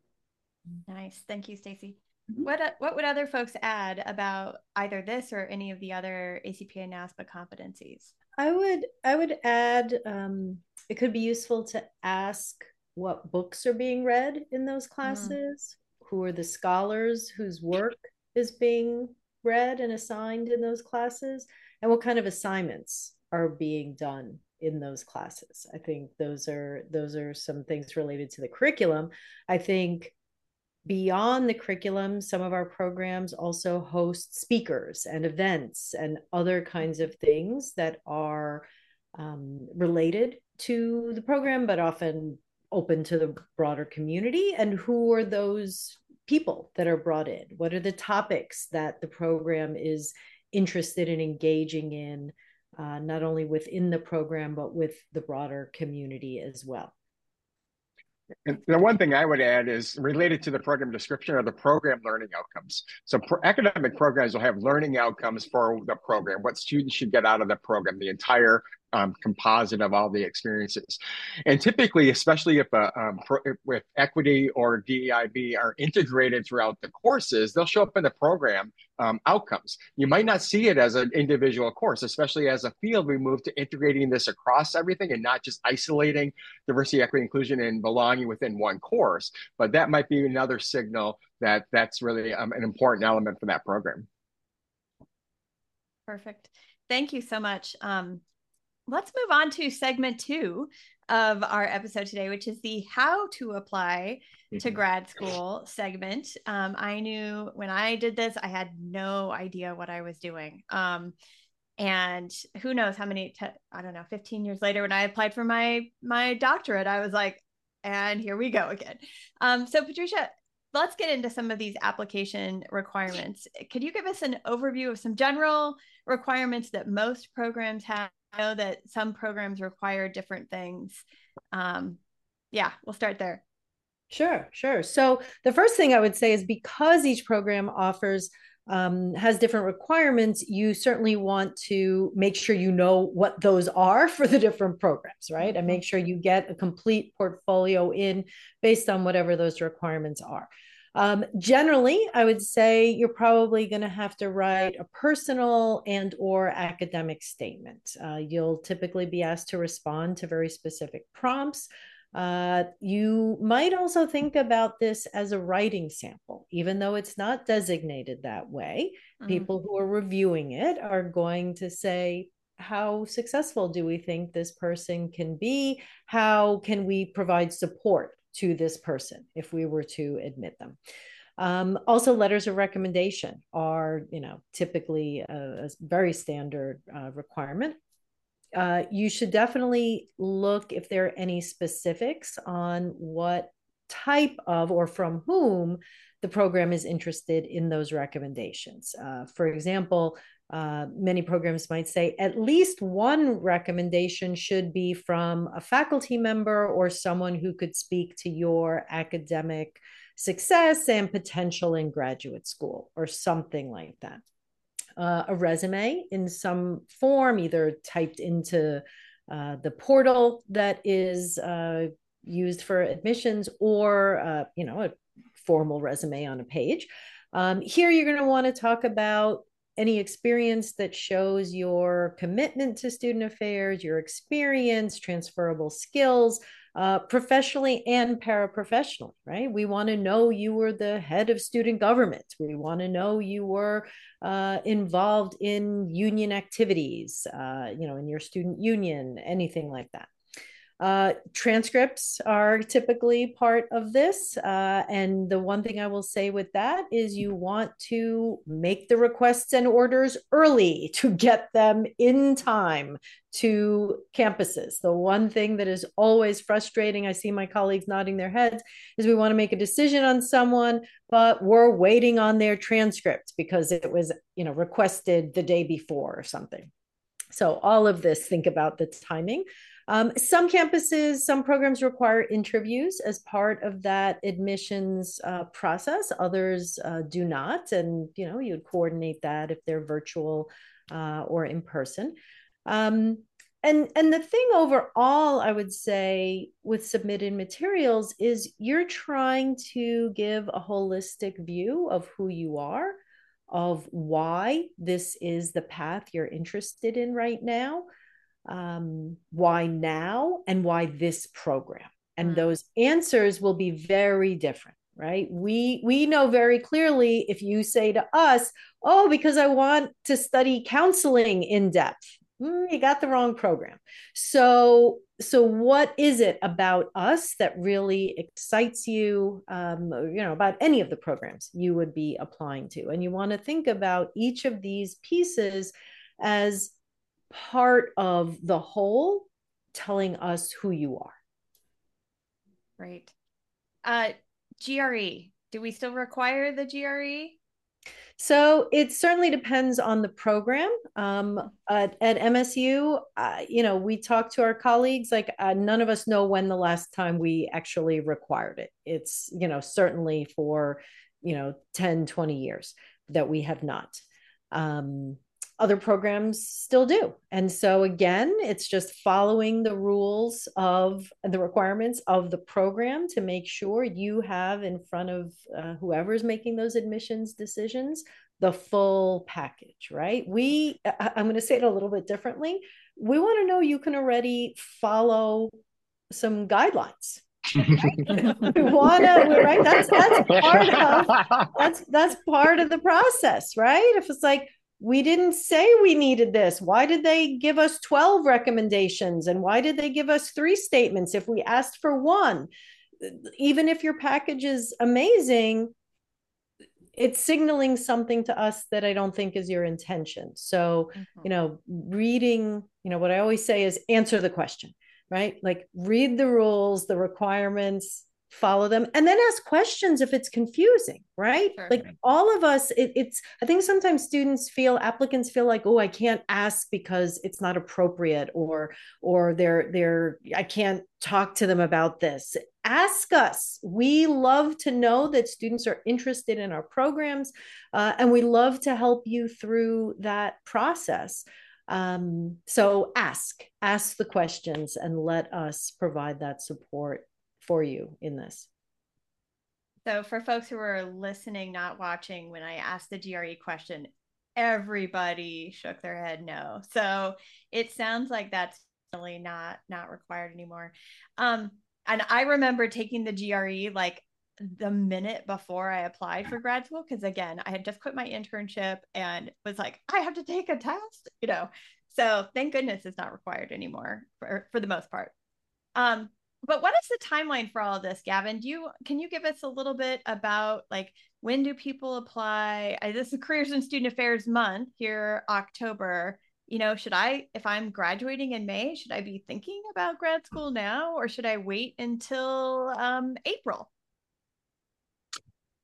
Nice. Thank you, Stacy. Mm-hmm. What uh, what would other folks add about either this or any of the other ACPA and NASPA competencies? I would I would add um, it could be useful to ask what books are being read in those mm. classes, mm. who are the scholars whose work is being read and assigned in those classes and what kind of assignments are being done in those classes. I think those are those are some things related to the curriculum. I think beyond the curriculum some of our programs also host speakers and events and other kinds of things that are um, related to the program but often open to the broader community. And who are those people that are brought in? What are the topics that the program is interested in engaging in, uh, not only within the program, but with the broader community as well? And the one thing I would add is related to the program description are the program learning outcomes. So pro academic programs will have learning outcomes for the program, what students should get out of the program, the entire um, composite of all the experiences. And typically, especially if, uh, um, pro, if equity or DEIB are integrated throughout the courses, they'll show up in the program um, outcomes. You might not see it as an individual course, especially as a field, we move to integrating this across everything and not just isolating diversity, equity, inclusion, and belonging within one course. But that might be another signal that that's really um, an important element for that program. Perfect. Thank you so much. Um, let's move on to segment two of our episode today, which is the how to apply to mm-hmm. grad school segment. Um, I knew when I did this, I had no idea what I was doing. Um, and who knows how many, te- I don't know, 15 years later, when I applied for my, my doctorate, I was like, and here we go again. Um, so Patricia, let's get into some of these application requirements. Could you give us an overview of some general requirements that most programs have know that some programs require different things. Um, yeah, we'll start there. Sure, sure. So the first thing I would say is because each program offers um, has different requirements, you certainly want to make sure you know what those are for the different programs, right? And mm-hmm. make sure you get a complete portfolio in based on whatever those requirements are. Um, generally, I would say you're probably going to have to write a personal and or academic statement. Uh, you'll typically be asked to respond to very specific prompts. Uh, you might also think about this as a writing sample, even though it's not designated that way. Mm-hmm. People who are reviewing it are going to say, how successful do we think this person can be? How can we provide support to this person if we were to admit them. Um, also, letters of recommendation are, you know, typically a, a very standard uh, requirement. Uh, you should definitely look if there are any specifics on what type of or from whom the program is interested in those recommendations. Uh, for example, uh, many programs might say at least one recommendation should be from a faculty member or someone who could speak to your academic success and potential in graduate school or something like that. Uh, a resume in some form, either typed into uh, the portal that is uh, used for admissions or, uh, you know, a formal resume on a page. Um, here, you're going to want to talk about any experience that shows your commitment to student affairs, your experience, transferable skills, uh, professionally and paraprofessionally, right? We want to know you were the head of student government. We want to know you were uh, involved in union activities, uh, you know, in your student union, anything like that. Uh, transcripts are typically part of this. Uh, and the one thing I will say with that is you want to make the requests and orders early to get them in time to campuses. The one thing that is always frustrating, I see my colleagues nodding their heads, is we want to make a decision on someone, but we're waiting on their transcript because it was, you know, requested the day before or something. So all of this, think about the timing. Um, some campuses, some programs require interviews as part of that admissions uh, process. Others uh, do not, and you know you'd coordinate that if they're virtual uh, or in person. Um, and and the thing overall, I would say with submitted materials is you're trying to give a holistic view of who you are, of why this is the path you're interested in right now um, why now and why this program? And mm-hmm. those answers will be very different right? We we know very clearly if you say to us oh because i want to study counseling in depth. Mm, you got the wrong program. So so what is it about us that really excites you um, you know about any of the programs you would be applying to? And you want to think about each of these pieces as part of the whole telling us who you are. Right. Uh, GRE, do we still require the GRE? So it certainly depends on the program. Um, at, at, MSU, uh, you know, we talk to our colleagues, like uh, none of us know when the last time we actually required it. It's, you know, certainly for, you know, 10, 20 years that we have not. Um, other programs still do. And so, again, it's just following the rules of the requirements of the program to make sure you have in front of uh, whoever's making those admissions decisions the full package, right? We, I'm going to say it a little bit differently. We want to know you can already follow some guidelines. we want to right that's that's part of that's that's part of the process right if it's like we didn't say we needed this. Why did they give us 12 recommendations? And why did they give us three statements if we asked for one? Even if your package is amazing, it's signaling something to us that I don't think is your intention. So, mm-hmm. you know, reading, you know, what I always say is answer the question, right? Like read the rules, the requirements, follow them and then ask questions if it's confusing right? Sure. like all of us it, it's i think sometimes students feel applicants feel like oh i can't ask because it's not appropriate or or they're they're i can't talk to them about this. Ask us. We love to know that students are interested in our programs uh, and we love to help you through that process. Um, so ask ask the questions and let us provide that support for you in this? So, for folks who are listening, not watching, when I asked the GRE question, everybody shook their head no. So it sounds like that's really not not required anymore. Um, and I remember taking the GRE like the minute before I applied for grad school because again, I had just quit my internship and was like, I have to take a test, you know. So thank goodness it's not required anymore for for the most part. Um, but what is the timeline for all of this gavin? Do you can you give us a little bit about like when do people apply? I, this is careers and student affairs month here october. You know should i if i'm graduating in may should i be thinking about grad school now or should i wait until um, april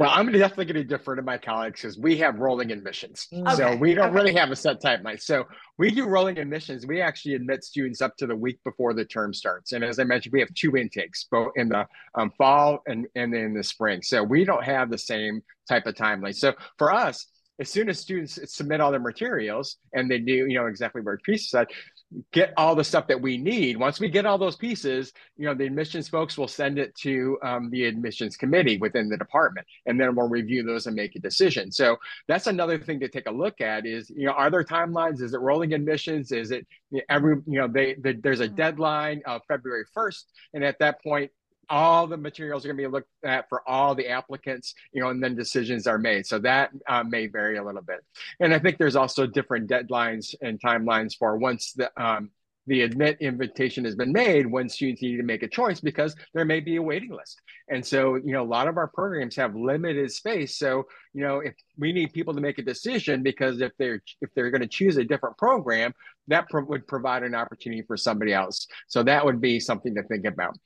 Well, I'm definitely going to defer to my colleagues because we have rolling admissions. Okay. So we don't Okay. really have a set timeline. So we do rolling admissions. We actually admit students up to the week before the term starts. And as I mentioned, we have two intakes, both in the um, fall and, and in the spring. So we don't have the same type of timeline. So for us, as soon as students submit all their materials and they do, you know, exactly where Teresa said, get all the stuff that we need. Once we get all those pieces, you know, the admissions folks will send it to um, the admissions committee within the department, and then we'll review those and make a decision. So that's another thing to take a look at is, you know, are there timelines? Is it rolling admissions? Is it every, you know, they, they there's a deadline of February 1st, and at that point, all the materials are going to be looked at for all the applicants, you know, and then decisions are made. So that uh, may vary a little bit. And I think there's also different deadlines and timelines for once the um, the admit invitation has been made when students need to make a choice because there may be a waiting list. And so, you know, a lot of our programs have limited space. So, you know, if we need people to make a decision because if they're if they're going to choose a different program, that pro- would provide an opportunity for somebody else. So that would be something to think about.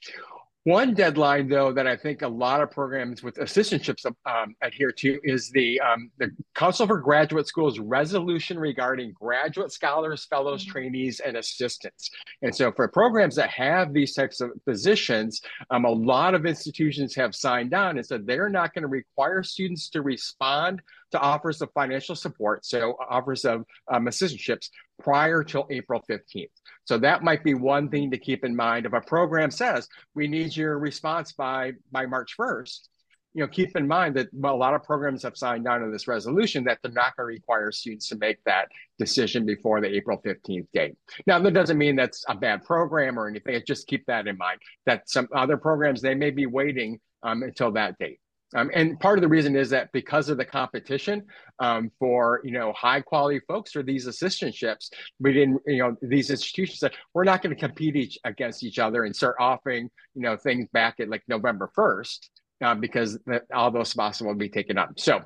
One deadline, though, that I think a lot of programs with assistantships um, adhere to is the um, the Council for Graduate Schools resolution regarding graduate scholars, fellows, Mhm. trainees, and assistants. And so, for programs that have these types of positions, um, a lot of institutions have signed on and said they're not going to require students to respond to offers of financial support, so offers of um, assistantships prior till April 15th. So that might be one thing to keep in mind. If a program says we need your response by by March 1st, you know, keep in mind that well, a lot of programs have signed on to this resolution that they're not going to require students to make that decision before the April 15th date. Now, that doesn't mean that's a bad program or anything. Just keep that in mind that some other programs, they may be waiting um, until that date. Um, and part of the reason is that because of the competition um, for you know high quality folks or these assistantships, we didn't you know these institutions said we're not going to compete each against each other and start offering you know things back at like November first uh, because that, all those spots will be taken up. So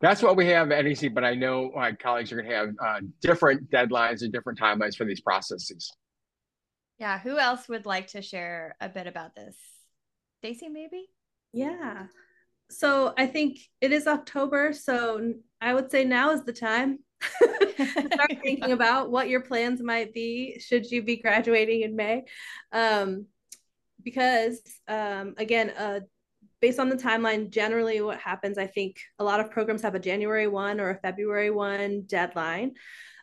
that's what we have at NEC. But I know my colleagues are going to have uh, different deadlines and different timelines for these processes. Yeah. Who else would like to share a bit about this? Stacy, maybe? Yeah. So I think it is October. So I would say now is the time to start thinking about what your plans might be should you be graduating in May. Um, because um, again, uh, based on the timeline, generally what happens, I think a lot of programs have a January 1 or a February 1 deadline.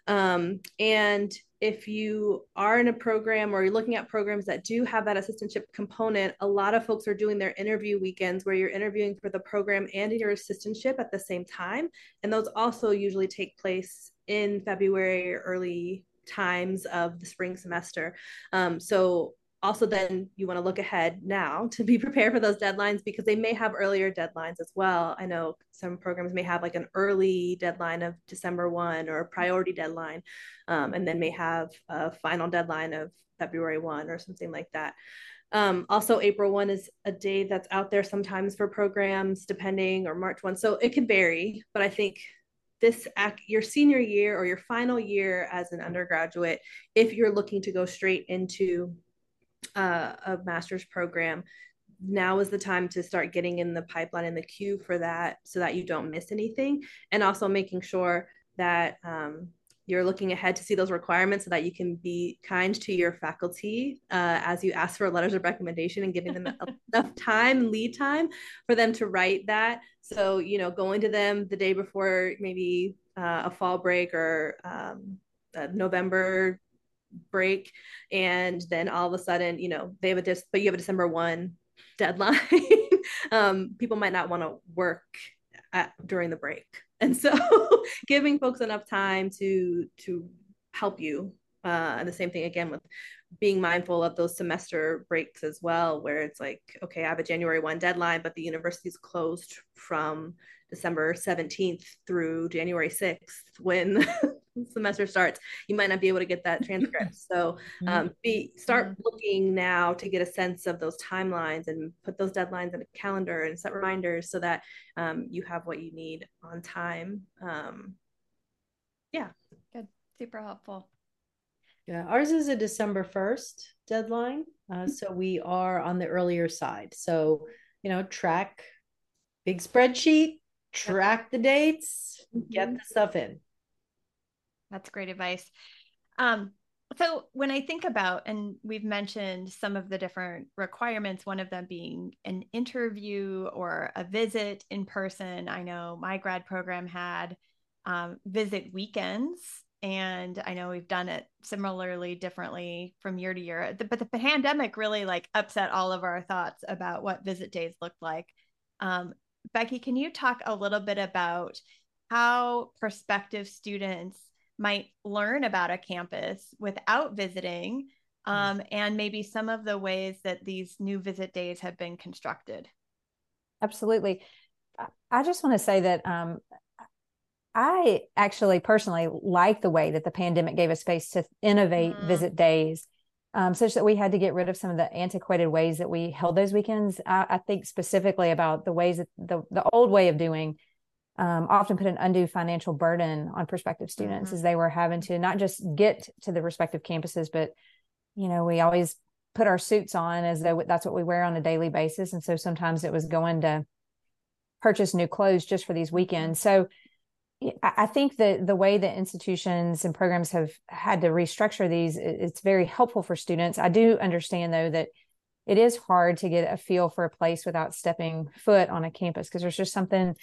Um, and if you are in a program or you're looking at programs that do have that assistantship component, a lot of folks are doing their interview weekends where you're interviewing for the program and your assistantship at the same time. And those also usually take place in February or early times of the spring semester. Um, so also then you want to look ahead now to be prepared for those deadlines because they may have earlier deadlines as well. I know some programs may have like an early deadline of December 1 or a priority deadline, um, and then may have a final deadline of February 1 or something like that. Um, also, April 1 is a day that's out there sometimes for programs, depending, or March 1. So it can vary, but I think this act, your senior year or your final year as an undergraduate, if you're looking to go straight into uh, a master's program, now is the time to start getting in the pipeline and the queue for that so that you don't miss anything. And also making sure that um, you're looking ahead to see those requirements so that you can be kind to your faculty uh, as you ask for letters of recommendation and giving them enough time lead time for them to write that so you know going to them the day before maybe uh, a fall break or um, november break and then all of a sudden you know they have a dis but you have a december 1 deadline. Um, people might not want to work at, during the break. And so giving folks enough time to to help you uh, and the same thing again with being mindful of those semester breaks as well where it's like okay i have a january 1 deadline but the university's closed from december 17th through january 6th when semester starts you might not be able to get that transcript. So um, be start looking now to get a sense of those timelines and put those deadlines in a calendar and set reminders so that um, you have what you need on time. Um, yeah. Good. Super helpful. Yeah ours is a december 1st deadline uh, so we are on the earlier side. So you know track big spreadsheet, track the dates, Mm-hmm. get the stuff in. That's great advice. Um, so when I think about, and we've mentioned some of the different requirements, one of them being an interview or a visit in person. I know my grad program had um, visit weekends, and I know we've done it similarly differently from year to year. But the pandemic really like upset all of our thoughts about what visit days looked like. Um, Becky, can you talk a little bit about how prospective students might learn about a campus without visiting um, and maybe some of the ways that these new visit days have been constructed. Absolutely. I just want to say that um, i actually personally like the way that the pandemic gave us space to innovate mm. visit days um, such that we had to get rid of some of the antiquated ways that we held those weekends. I, I think specifically about the ways that the, the old way of doing um, often put an undue financial burden on prospective students mm-hmm. as they were having to not just get to the respective campuses, but you know, we always put our suits on as though that's what we wear on a daily basis, and so sometimes it was going to purchase new clothes just for these mm-hmm. weekends. So I think that the way that institutions and programs have had to restructure these, it's very helpful for students. I do understand though that it is hard to get a feel for a place without stepping foot on a campus because there's just something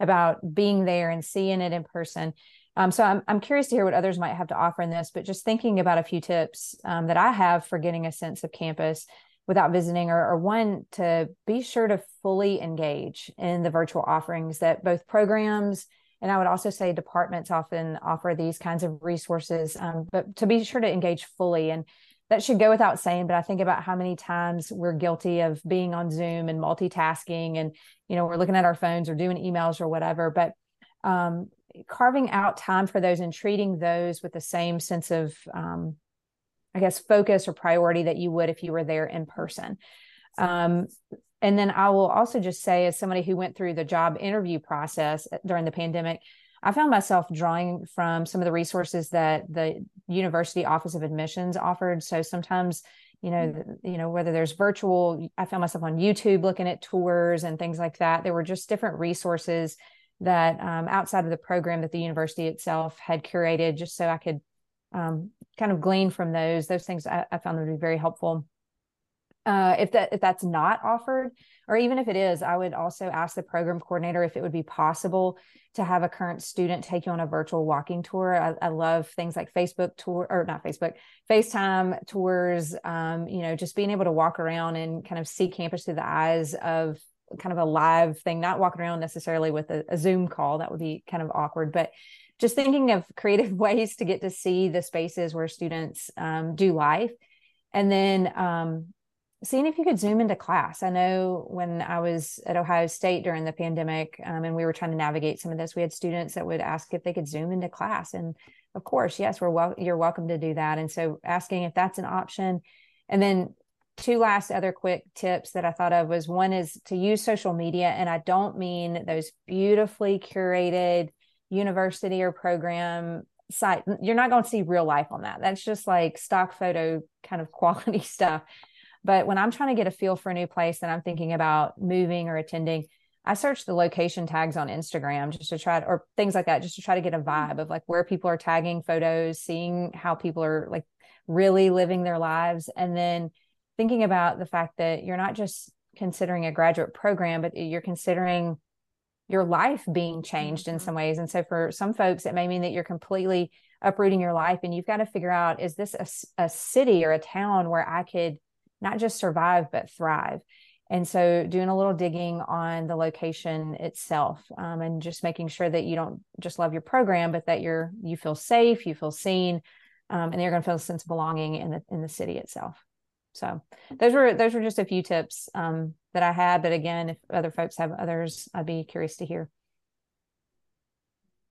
about being there and seeing it in person. Um, so I'm, I'm curious to hear what others might have to offer in this, but just thinking about a few tips um, that I have for getting a sense of campus without visiting, or, or, one to be sure to fully engage in the virtual offerings that both programs and I would also say departments often offer these kinds of resources, um, but to be sure to engage fully. And that should go without saying, but I think about how many times we're guilty of being on Zoom and multitasking and, you know, we're looking at our phones or doing emails or whatever. But um, carving out time for those and treating those with the same sense of, um, I guess, focus or priority that you would if you were there in person. Um, and then I will also just say, as somebody who went through the job interview process during the pandemic, I found myself drawing from some of the resources that the University Office of Admissions offered. So sometimes, you know, mm-hmm. you know whether there's virtual, I found myself on YouTube looking at tours and things like that. There were just different resources that um, outside of the program that the university itself had curated, just so I could um, kind of glean from those. Those things I, I found them to be very helpful. Uh, if that if that's not offered, or even if it is, I would also ask the program coordinator if it would be possible to have a current student take you on a virtual walking tour. I, I love things like Facebook tour or not Facebook, FaceTime tours. Um, you know, just being able to walk around and kind of see campus through the eyes of kind of a live thing, not walking around necessarily with a, a Zoom call. That would be kind of awkward, but just thinking of creative ways to get to see the spaces where students um, do life. And then um, seeing if you could zoom into class. I know when I was at Ohio State during the pandemic um, and we were trying to navigate some of this, we had students that would ask if they could zoom into class. And of course, yes, we're well, you're welcome to do that. And so asking if that's an option. And then two last other quick tips that I thought of was one is to use social media. And I don't mean those beautifully curated university or program site. You're not going to see real life on that. That's just like stock photo kind of quality stuff but when I'm trying to get a feel for a new place and I'm thinking about moving or attending, I search the location tags on Instagram just to try to, or things like that, just to try to get a vibe of like where people are tagging photos, seeing how people are like really living their lives. And then thinking about the fact that you're not just considering a graduate program, but you're considering your life being changed in mm-hmm. some ways. And so for some folks, it may mean that you're completely uprooting your life and you've got to figure out is this a, a city or a town where I could not just survive, but thrive. And so, doing a little digging on the location itself, um, and just making sure that you don't just love your program, but that you're you feel safe, you feel seen, um, and you're going to feel a sense of belonging in the in the city itself. So, those were those were just a few tips um, that I had. But again, if other folks have others, I'd be curious to hear.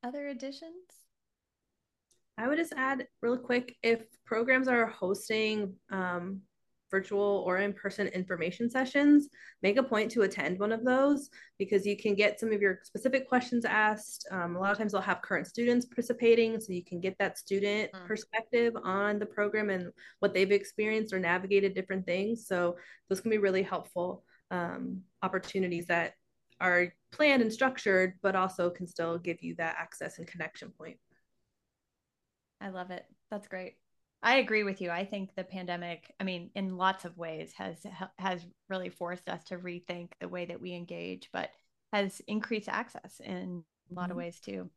Other additions? I would just add real quick if programs are hosting um, virtual or in person information sessions, make a point to attend one of those because you can get some of your specific questions asked. Um, a lot of times they'll have current students participating, so you can get that student mm. perspective on the program and what they've experienced or navigated different things. So those can be really helpful um, opportunities that are planned and structured, but also can still give you that access and connection point. I love it. That's great. I agree with you. I think the pandemic, I mean, in lots of ways has has really forced us to rethink the way that we engage, but has increased access in a lot mm-hmm. of ways too.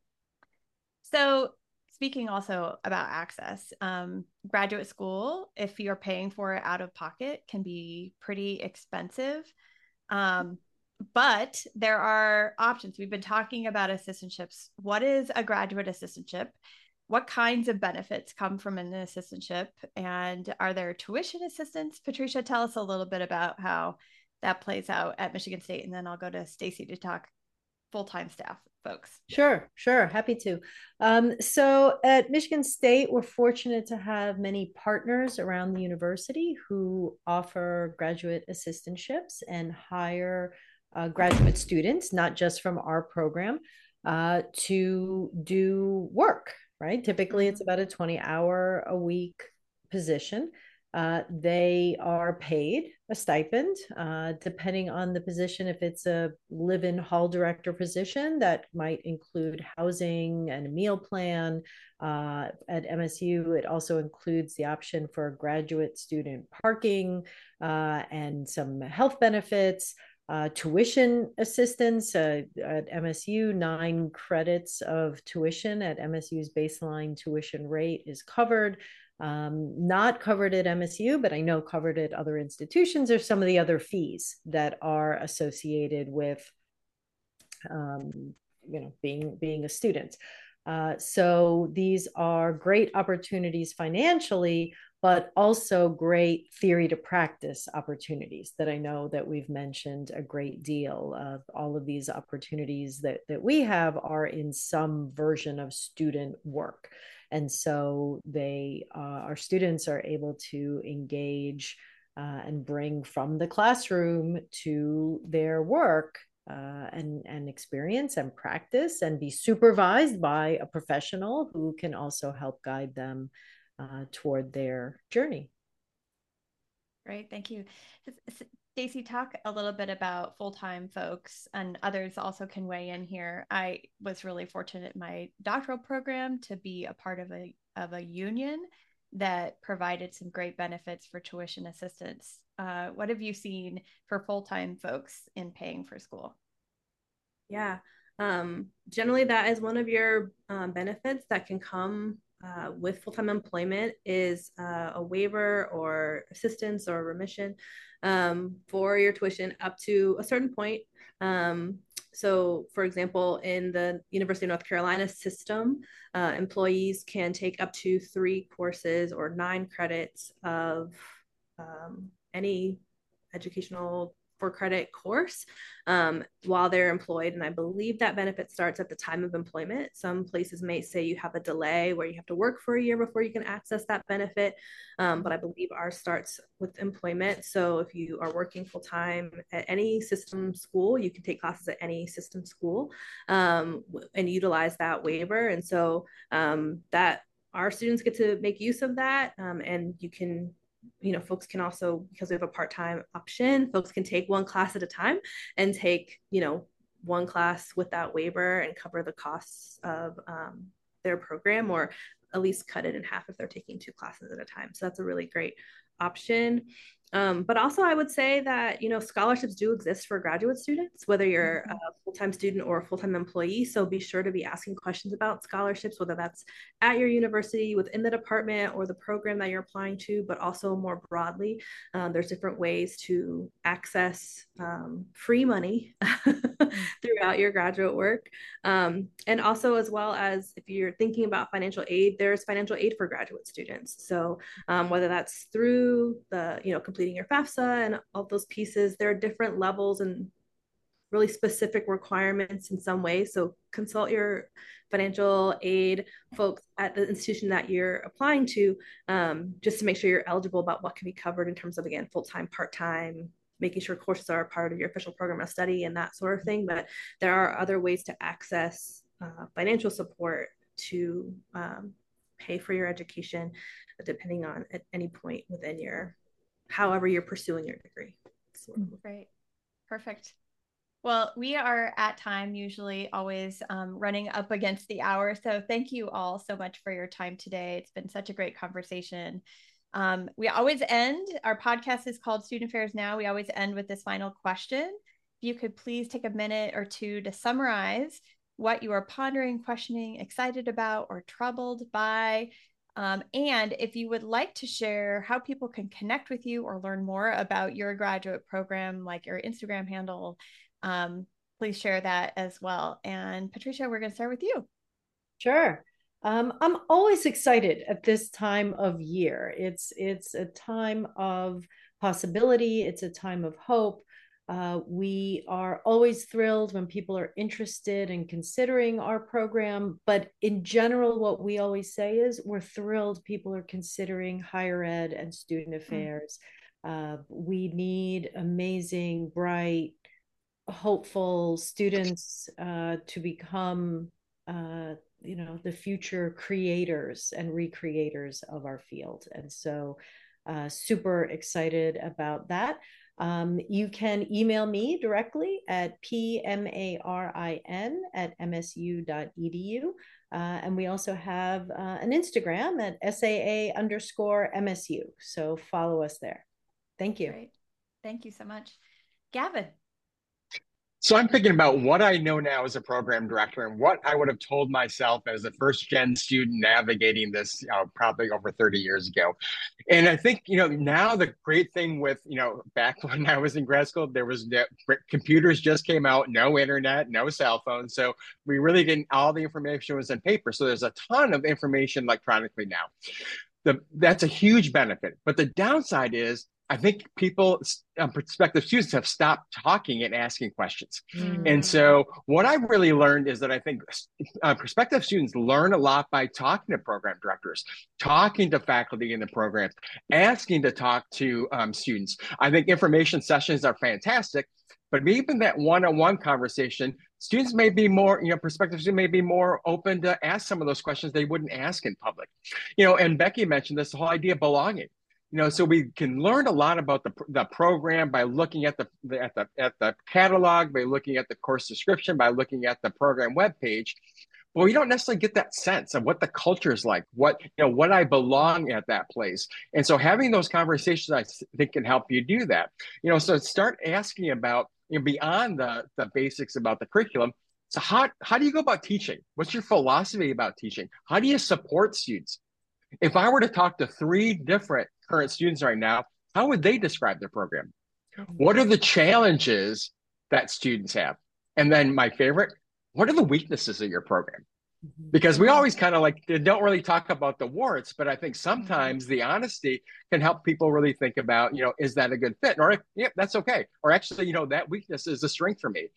So, speaking also about access, um, graduate school, if you're paying for it out of pocket, can be pretty expensive. Um, but there are options. We've been talking about assistantships. What is a graduate assistantship? What kinds of benefits come from an assistantship? And are there tuition assistance patricia tell us a little bit about how that plays out at michigan state and then i'll go to stacy to talk full-time staff folks. Sure sure happy to. Um, so at michigan state we're fortunate to have many partners around the university who offer graduate assistantships and hire uh, graduate students not just from our program uh, to do work right? Typically, it's mm-hmm. about a 20 hour a week position. Uh, they are paid a stipend, uh, depending on the position. If it's a live in hall director position, that might include housing and a meal plan. Uh, at MSU, it also includes the option for graduate student parking uh, and some health benefits uh, tuition assistance uh, at MSU, nine credits of tuition at MSU's baseline tuition rate is covered. Um, not covered at MSU, but I know covered at other institutions are some of the other fees that are associated with, um, you know, being being a student. Uh, so these are great opportunities financially, but also great theory to practice opportunities that I know that we've mentioned a great deal of all of these opportunities that, that we have are in some version of student work. And so they, uh, our students are able to engage uh, and bring from the classroom to their work uh, and, and experience and practice and be supervised by a professional who can also help guide them uh, toward their journey. Great, thank you. Stacy, talk a little bit about full-time folks and others also can weigh in here. I was really fortunate in my doctoral program to be a part of a of a union that provided some great benefits for tuition assistance. Uh, what have you seen for full-time folks in paying for school? Yeah, um, generally that is one of your um, benefits that can come uh, with full-time employment is uh, a waiver or assistance or remission um, for your tuition up to a certain point. Um, so, for example, in the University of North Carolina system, uh, employees can take up to three courses or nine credits of um, any educational for credit course um, while they're employed. And I believe that benefit starts at the time of employment. Some places may say you have a delay where you have to work for a year before you can access that benefit. Um, but I believe ours starts with employment. So if you are working full time at any system school, you can take classes at any system school um, and utilize that waiver. And so um, that our students get to make use of that um, and you can you know folks can also because we have a part-time option folks can take one class at a time and take you know one class with that waiver and cover the costs of um, their program or at least cut it in half if they're taking two classes at a time. So that's a really great option um, but also, I would say that you know scholarships do exist for graduate students, whether you're mm-hmm. a full-time student or a full-time employee. So be sure to be asking questions about scholarships, whether that's at your university, within the department, or the program that you're applying to. But also more broadly, um, there's different ways to access um, free money mm. throughout your graduate work, um, and also as well as if you're thinking about financial aid, there's financial aid for graduate students. So um, whether that's through the you know completing your FAFSA and all those pieces. There are different levels and really specific requirements in some ways. So consult your financial aid folks at the institution that you're applying to, um, just to make sure you're eligible about what can be covered in terms of again full time, part time, making sure courses are part of your official program of study and that sort of thing. But there are other ways to access uh, financial support to um, pay for your education, depending on at any point within your however you're pursuing your degree. Right. Perfect. Well, we are at time, usually always um, running up against the hour. So thank you all so much for your time today. It's been such a great conversation. Um, we always end, our podcast is called Student Affairs Now. We always end with this final question. If you could please take a minute or two to summarize what you are pondering, questioning, excited about, or troubled by. Um, and if you would like to share how people can connect with you or learn more about your graduate program, like your Instagram handle, um, please share that as well. And Patricia, we're going to start with you. Sure. Um, I'm always excited at this time of year. It's it's a time of possibility. It's a time of hope. Uh, we are always thrilled when people are interested in considering our program. But in general, what we always say is we're thrilled people are considering higher ed and student hmm. affairs. Mm. Uh, we need amazing, bright, hopeful students uh, to become uh, you know the future creators and recreators of our field and so uh, super excited about that um, you can email me directly at pmarin at msu.edu uh, and we also have uh, an instagram at saa underscore msu so follow us there. Thank you. Great. thank you so much. Gavin so I'm thinking about what I know now as a program director and what I would have told myself as a first gen student navigating this you know, probably over 30 years ago. And I think, you know, now the great thing with, you know, back when I was in grad school, there was no, computers just came out, no internet, no cell phone. So we really didn't, all the information was in paper. So there's a ton of information electronically now. The, that's a huge benefit. But the downside is I think people, um, prospective students, have stopped talking and asking questions. Mm. And so, what I really learned is that I think uh, prospective students learn a lot by talking to program directors, talking to faculty in the programs, asking to talk to um, students. I think information sessions are fantastic, but even that one-on-one conversation, students may be more, you know, prospective students may be more open to ask some of those questions they wouldn't ask in public. You know, and Becky mentioned this whole idea of belonging you know so we can learn a lot about the, the program by looking at the, the, at the at the catalog by looking at the course description by looking at the program web page but we don't necessarily get that sense of what the culture is like what you know what i belong at that place. And so having those conversations i think can help you do that. You know so start asking about you know beyond the the basics about the curriculum. So how, how do you go about teaching? What's your philosophy about teaching? How do you support students? If I were to talk to three different current students right now, how would they describe their program? What are the challenges that students have? And then my favorite, what are the weaknesses of your program? Mm-hmm. Because we always kind of like don't really talk about the warts, but I think sometimes the honesty can help people really think about, you know, is that a good fit? Or yeah, that's okay. Or actually, you know, that weakness is a strength for me.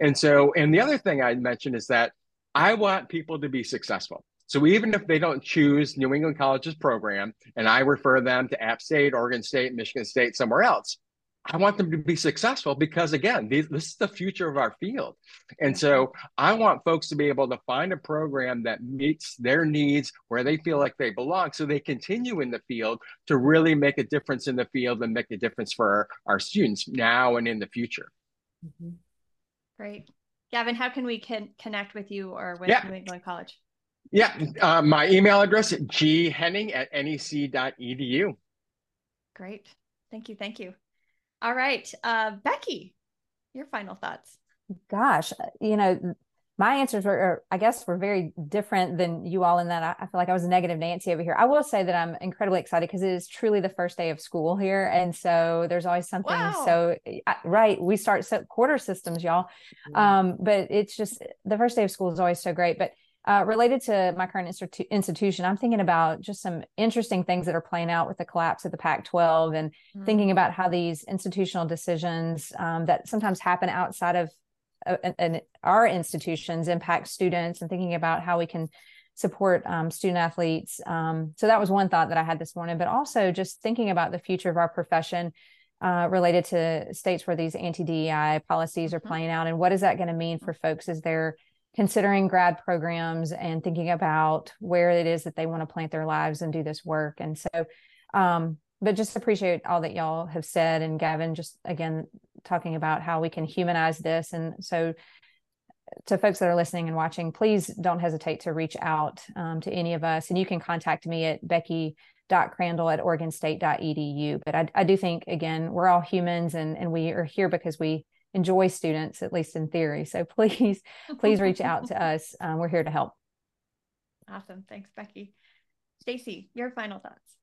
And so, and the other thing I mentioned is that I want people to be successful. So even if they don't choose New England College's program and I refer them to App State, Oregon State, Michigan State, somewhere else, I want them to be successful because again, these, this is the future of our field. And so I want folks to be able to find a program that meets their needs where they feel like they belong so they continue in the field to really make a difference in the field and make a difference for our, our students now and in the future. Mm-hmm. Great. Gavin, how can we can connect with you or with yeah. New England College? Yeah, uh, my email address is ghenning at nec.edu. Great. Thank you. Thank you. All right. Uh, Becky, your final thoughts. Gosh, you know, my answers were, I guess, were very different than you all in that I, I feel like I was a negative Nancy over here. I will say that I'm incredibly excited because it is truly the first day of school here. And so there's always something. Wow. So, right, we start so quarter systems, y'all. Mm-hmm. Um, but it's just the first day of school is always so great. But uh, related to my current institu- institution, I'm thinking about just some interesting things that are playing out with the collapse of the Pac 12 and mm-hmm. thinking about how these institutional decisions um, that sometimes happen outside of uh, an, our institutions impact students and thinking about how we can support um, student athletes. Um, so that was one thought that I had this morning, but also just thinking about the future of our profession. Uh, related to states where these anti DEI policies are mm-hmm. playing out, and what is that going to mean for folks as they're considering grad programs and thinking about where it is that they want to plant their lives and do this work. And so, um, but just appreciate all that y'all have said. And Gavin, just again, talking about how we can humanize this. And so, to folks that are listening and watching, please don't hesitate to reach out um, to any of us. And you can contact me at becky.crandall at oregonstate.edu. But I, I do think, again, we're all humans and, and we are here because we enjoy students, at least in theory. So please, please reach out to us. Um, we're here to help. Awesome. Thanks, Becky. Stacy, your final thoughts.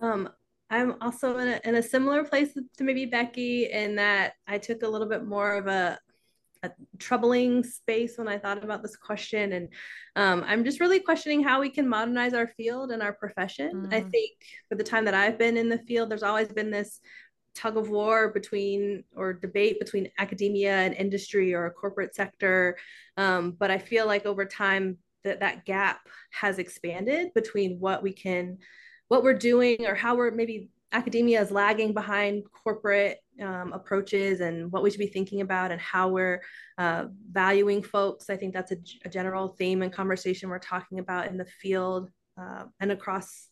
Um, I'm also in a, in a similar place to maybe Becky in that I took a little bit more of a, a troubling space when I thought about this question. And um, I'm just really questioning how we can modernize our field and our profession. Mm. I think for the time that I've been in the field, there's always been this tug of war between or debate between academia and industry or a corporate sector. Um, but I feel like over time that that gap has expanded between what we can what we're doing or how we're maybe academia is lagging behind corporate um, approaches and what we should be thinking about and how we're uh, valuing folks. I think that's a, a, general theme and conversation we're talking about in the field uh, and across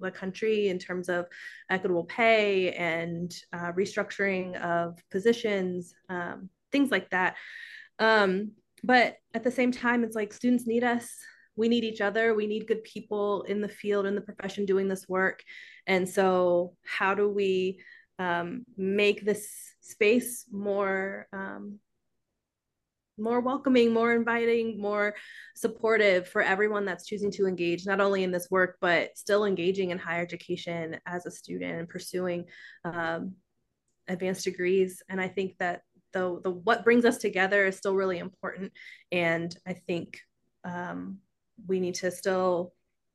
the country in terms of equitable pay and uh, restructuring of positions, um, things like that. Um, but at the same time, it's like students need us. We need each other. We need good people in the field in the profession doing this work. And so how do we um, make this space more um, more welcoming more inviting more supportive for everyone that's choosing to engage not only in this work but still engaging in higher education as a student and pursuing um, advanced degrees. And i think that the, the what brings us together is still really important. And i think um, we need to still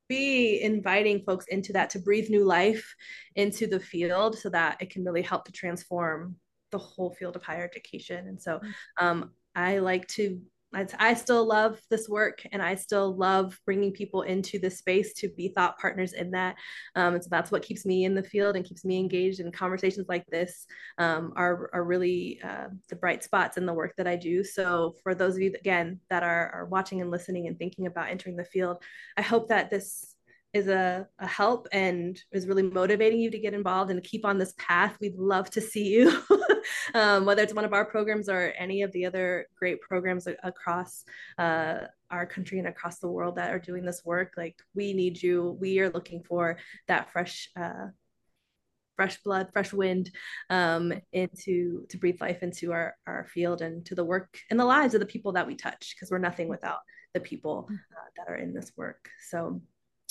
be inviting folks into that to breathe new life into the field so that it can really help to transform the whole field of higher education. And so um, I like to I, still love this work and I still love bringing people into this space to be thought partners in that. Um, and so that's what keeps me in the field and keeps me engaged in conversations like this um, are, are really uh, the bright spots in the work that I do. So for those of you, again, that are, are watching and listening and thinking about entering the field, I hope that this is a, a help and is really motivating you to get involved and keep on this path. We'd love to see you, um, whether it's one of our programs or any of the other great programs across uh, our country and across the world that are doing this work. Like we need you. We are looking for that fresh. Uh, fresh blood, fresh wind um, into to breathe life into our, our field and to the work and the lives of the people that we touch because we're nothing without the people mm. uh, that are in this work. So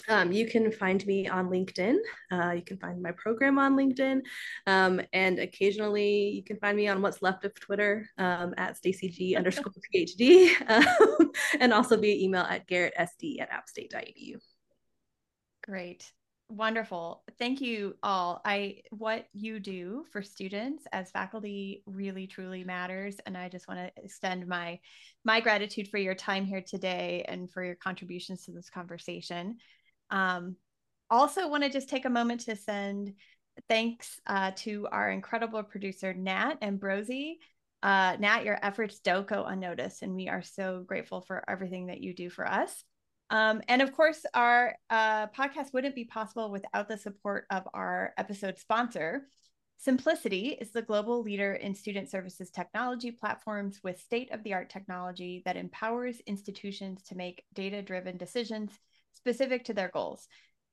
um, you can find me on LinkedIn. Uh, you can find my program on LinkedIn. Um, and occasionally you can find me on what's left of Twitter um, at StacyG underscore PhD um, and also via email at garrettsd at appstate.edu. Great. Wonderful. Thank you all. I what you do for students as faculty really truly matters and I just want to extend my my gratitude for your time here today and for your contributions to this conversation. Um, also, want to just take a moment to send thanks uh, to our incredible producer, Nat Ambrosi. Uh, Nat, your efforts don't go unnoticed, and we are so grateful for everything that you do for us. Um, and of course, our uh, podcast wouldn't be possible without the support of our episode sponsor. Symplicity is the global leader in student services technology platforms with state of the art technology that empowers institutions to make data driven decisions specific to their goals.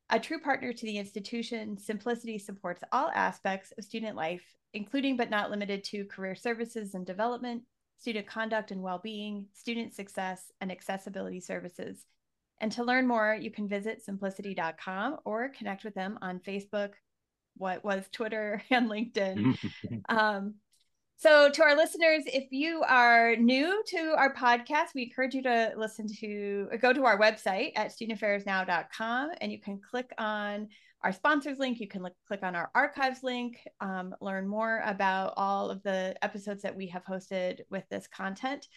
A true partner to the institution, Symplicity supports all aspects of student life, including but not limited to career services and development, student conduct and well being, student success, and accessibility services. And to learn more, you can visit symplicity.com or connect with them on Facebook, what was Twitter and LinkedIn. um, so, to our listeners, if you are new to our podcast, we encourage you to listen to go to our website at studentaffairsnow.com and you can click on our sponsors link. You can look, click on our archives link, um, learn more about all of the episodes that we have hosted with this content.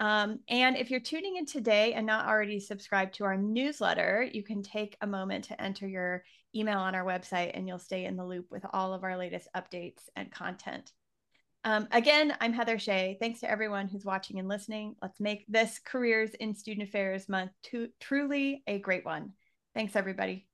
Um, and if you're tuning in today and not already subscribed to our newsletter, you can take a moment to enter your email on our website and you'll stay in the loop with all of our latest updates and content. Um, again, I'm Heather Shea. Thanks to everyone who's watching and listening. Let's make this Careers in Student Affairs Month to, truly a great one. Thanks, everybody.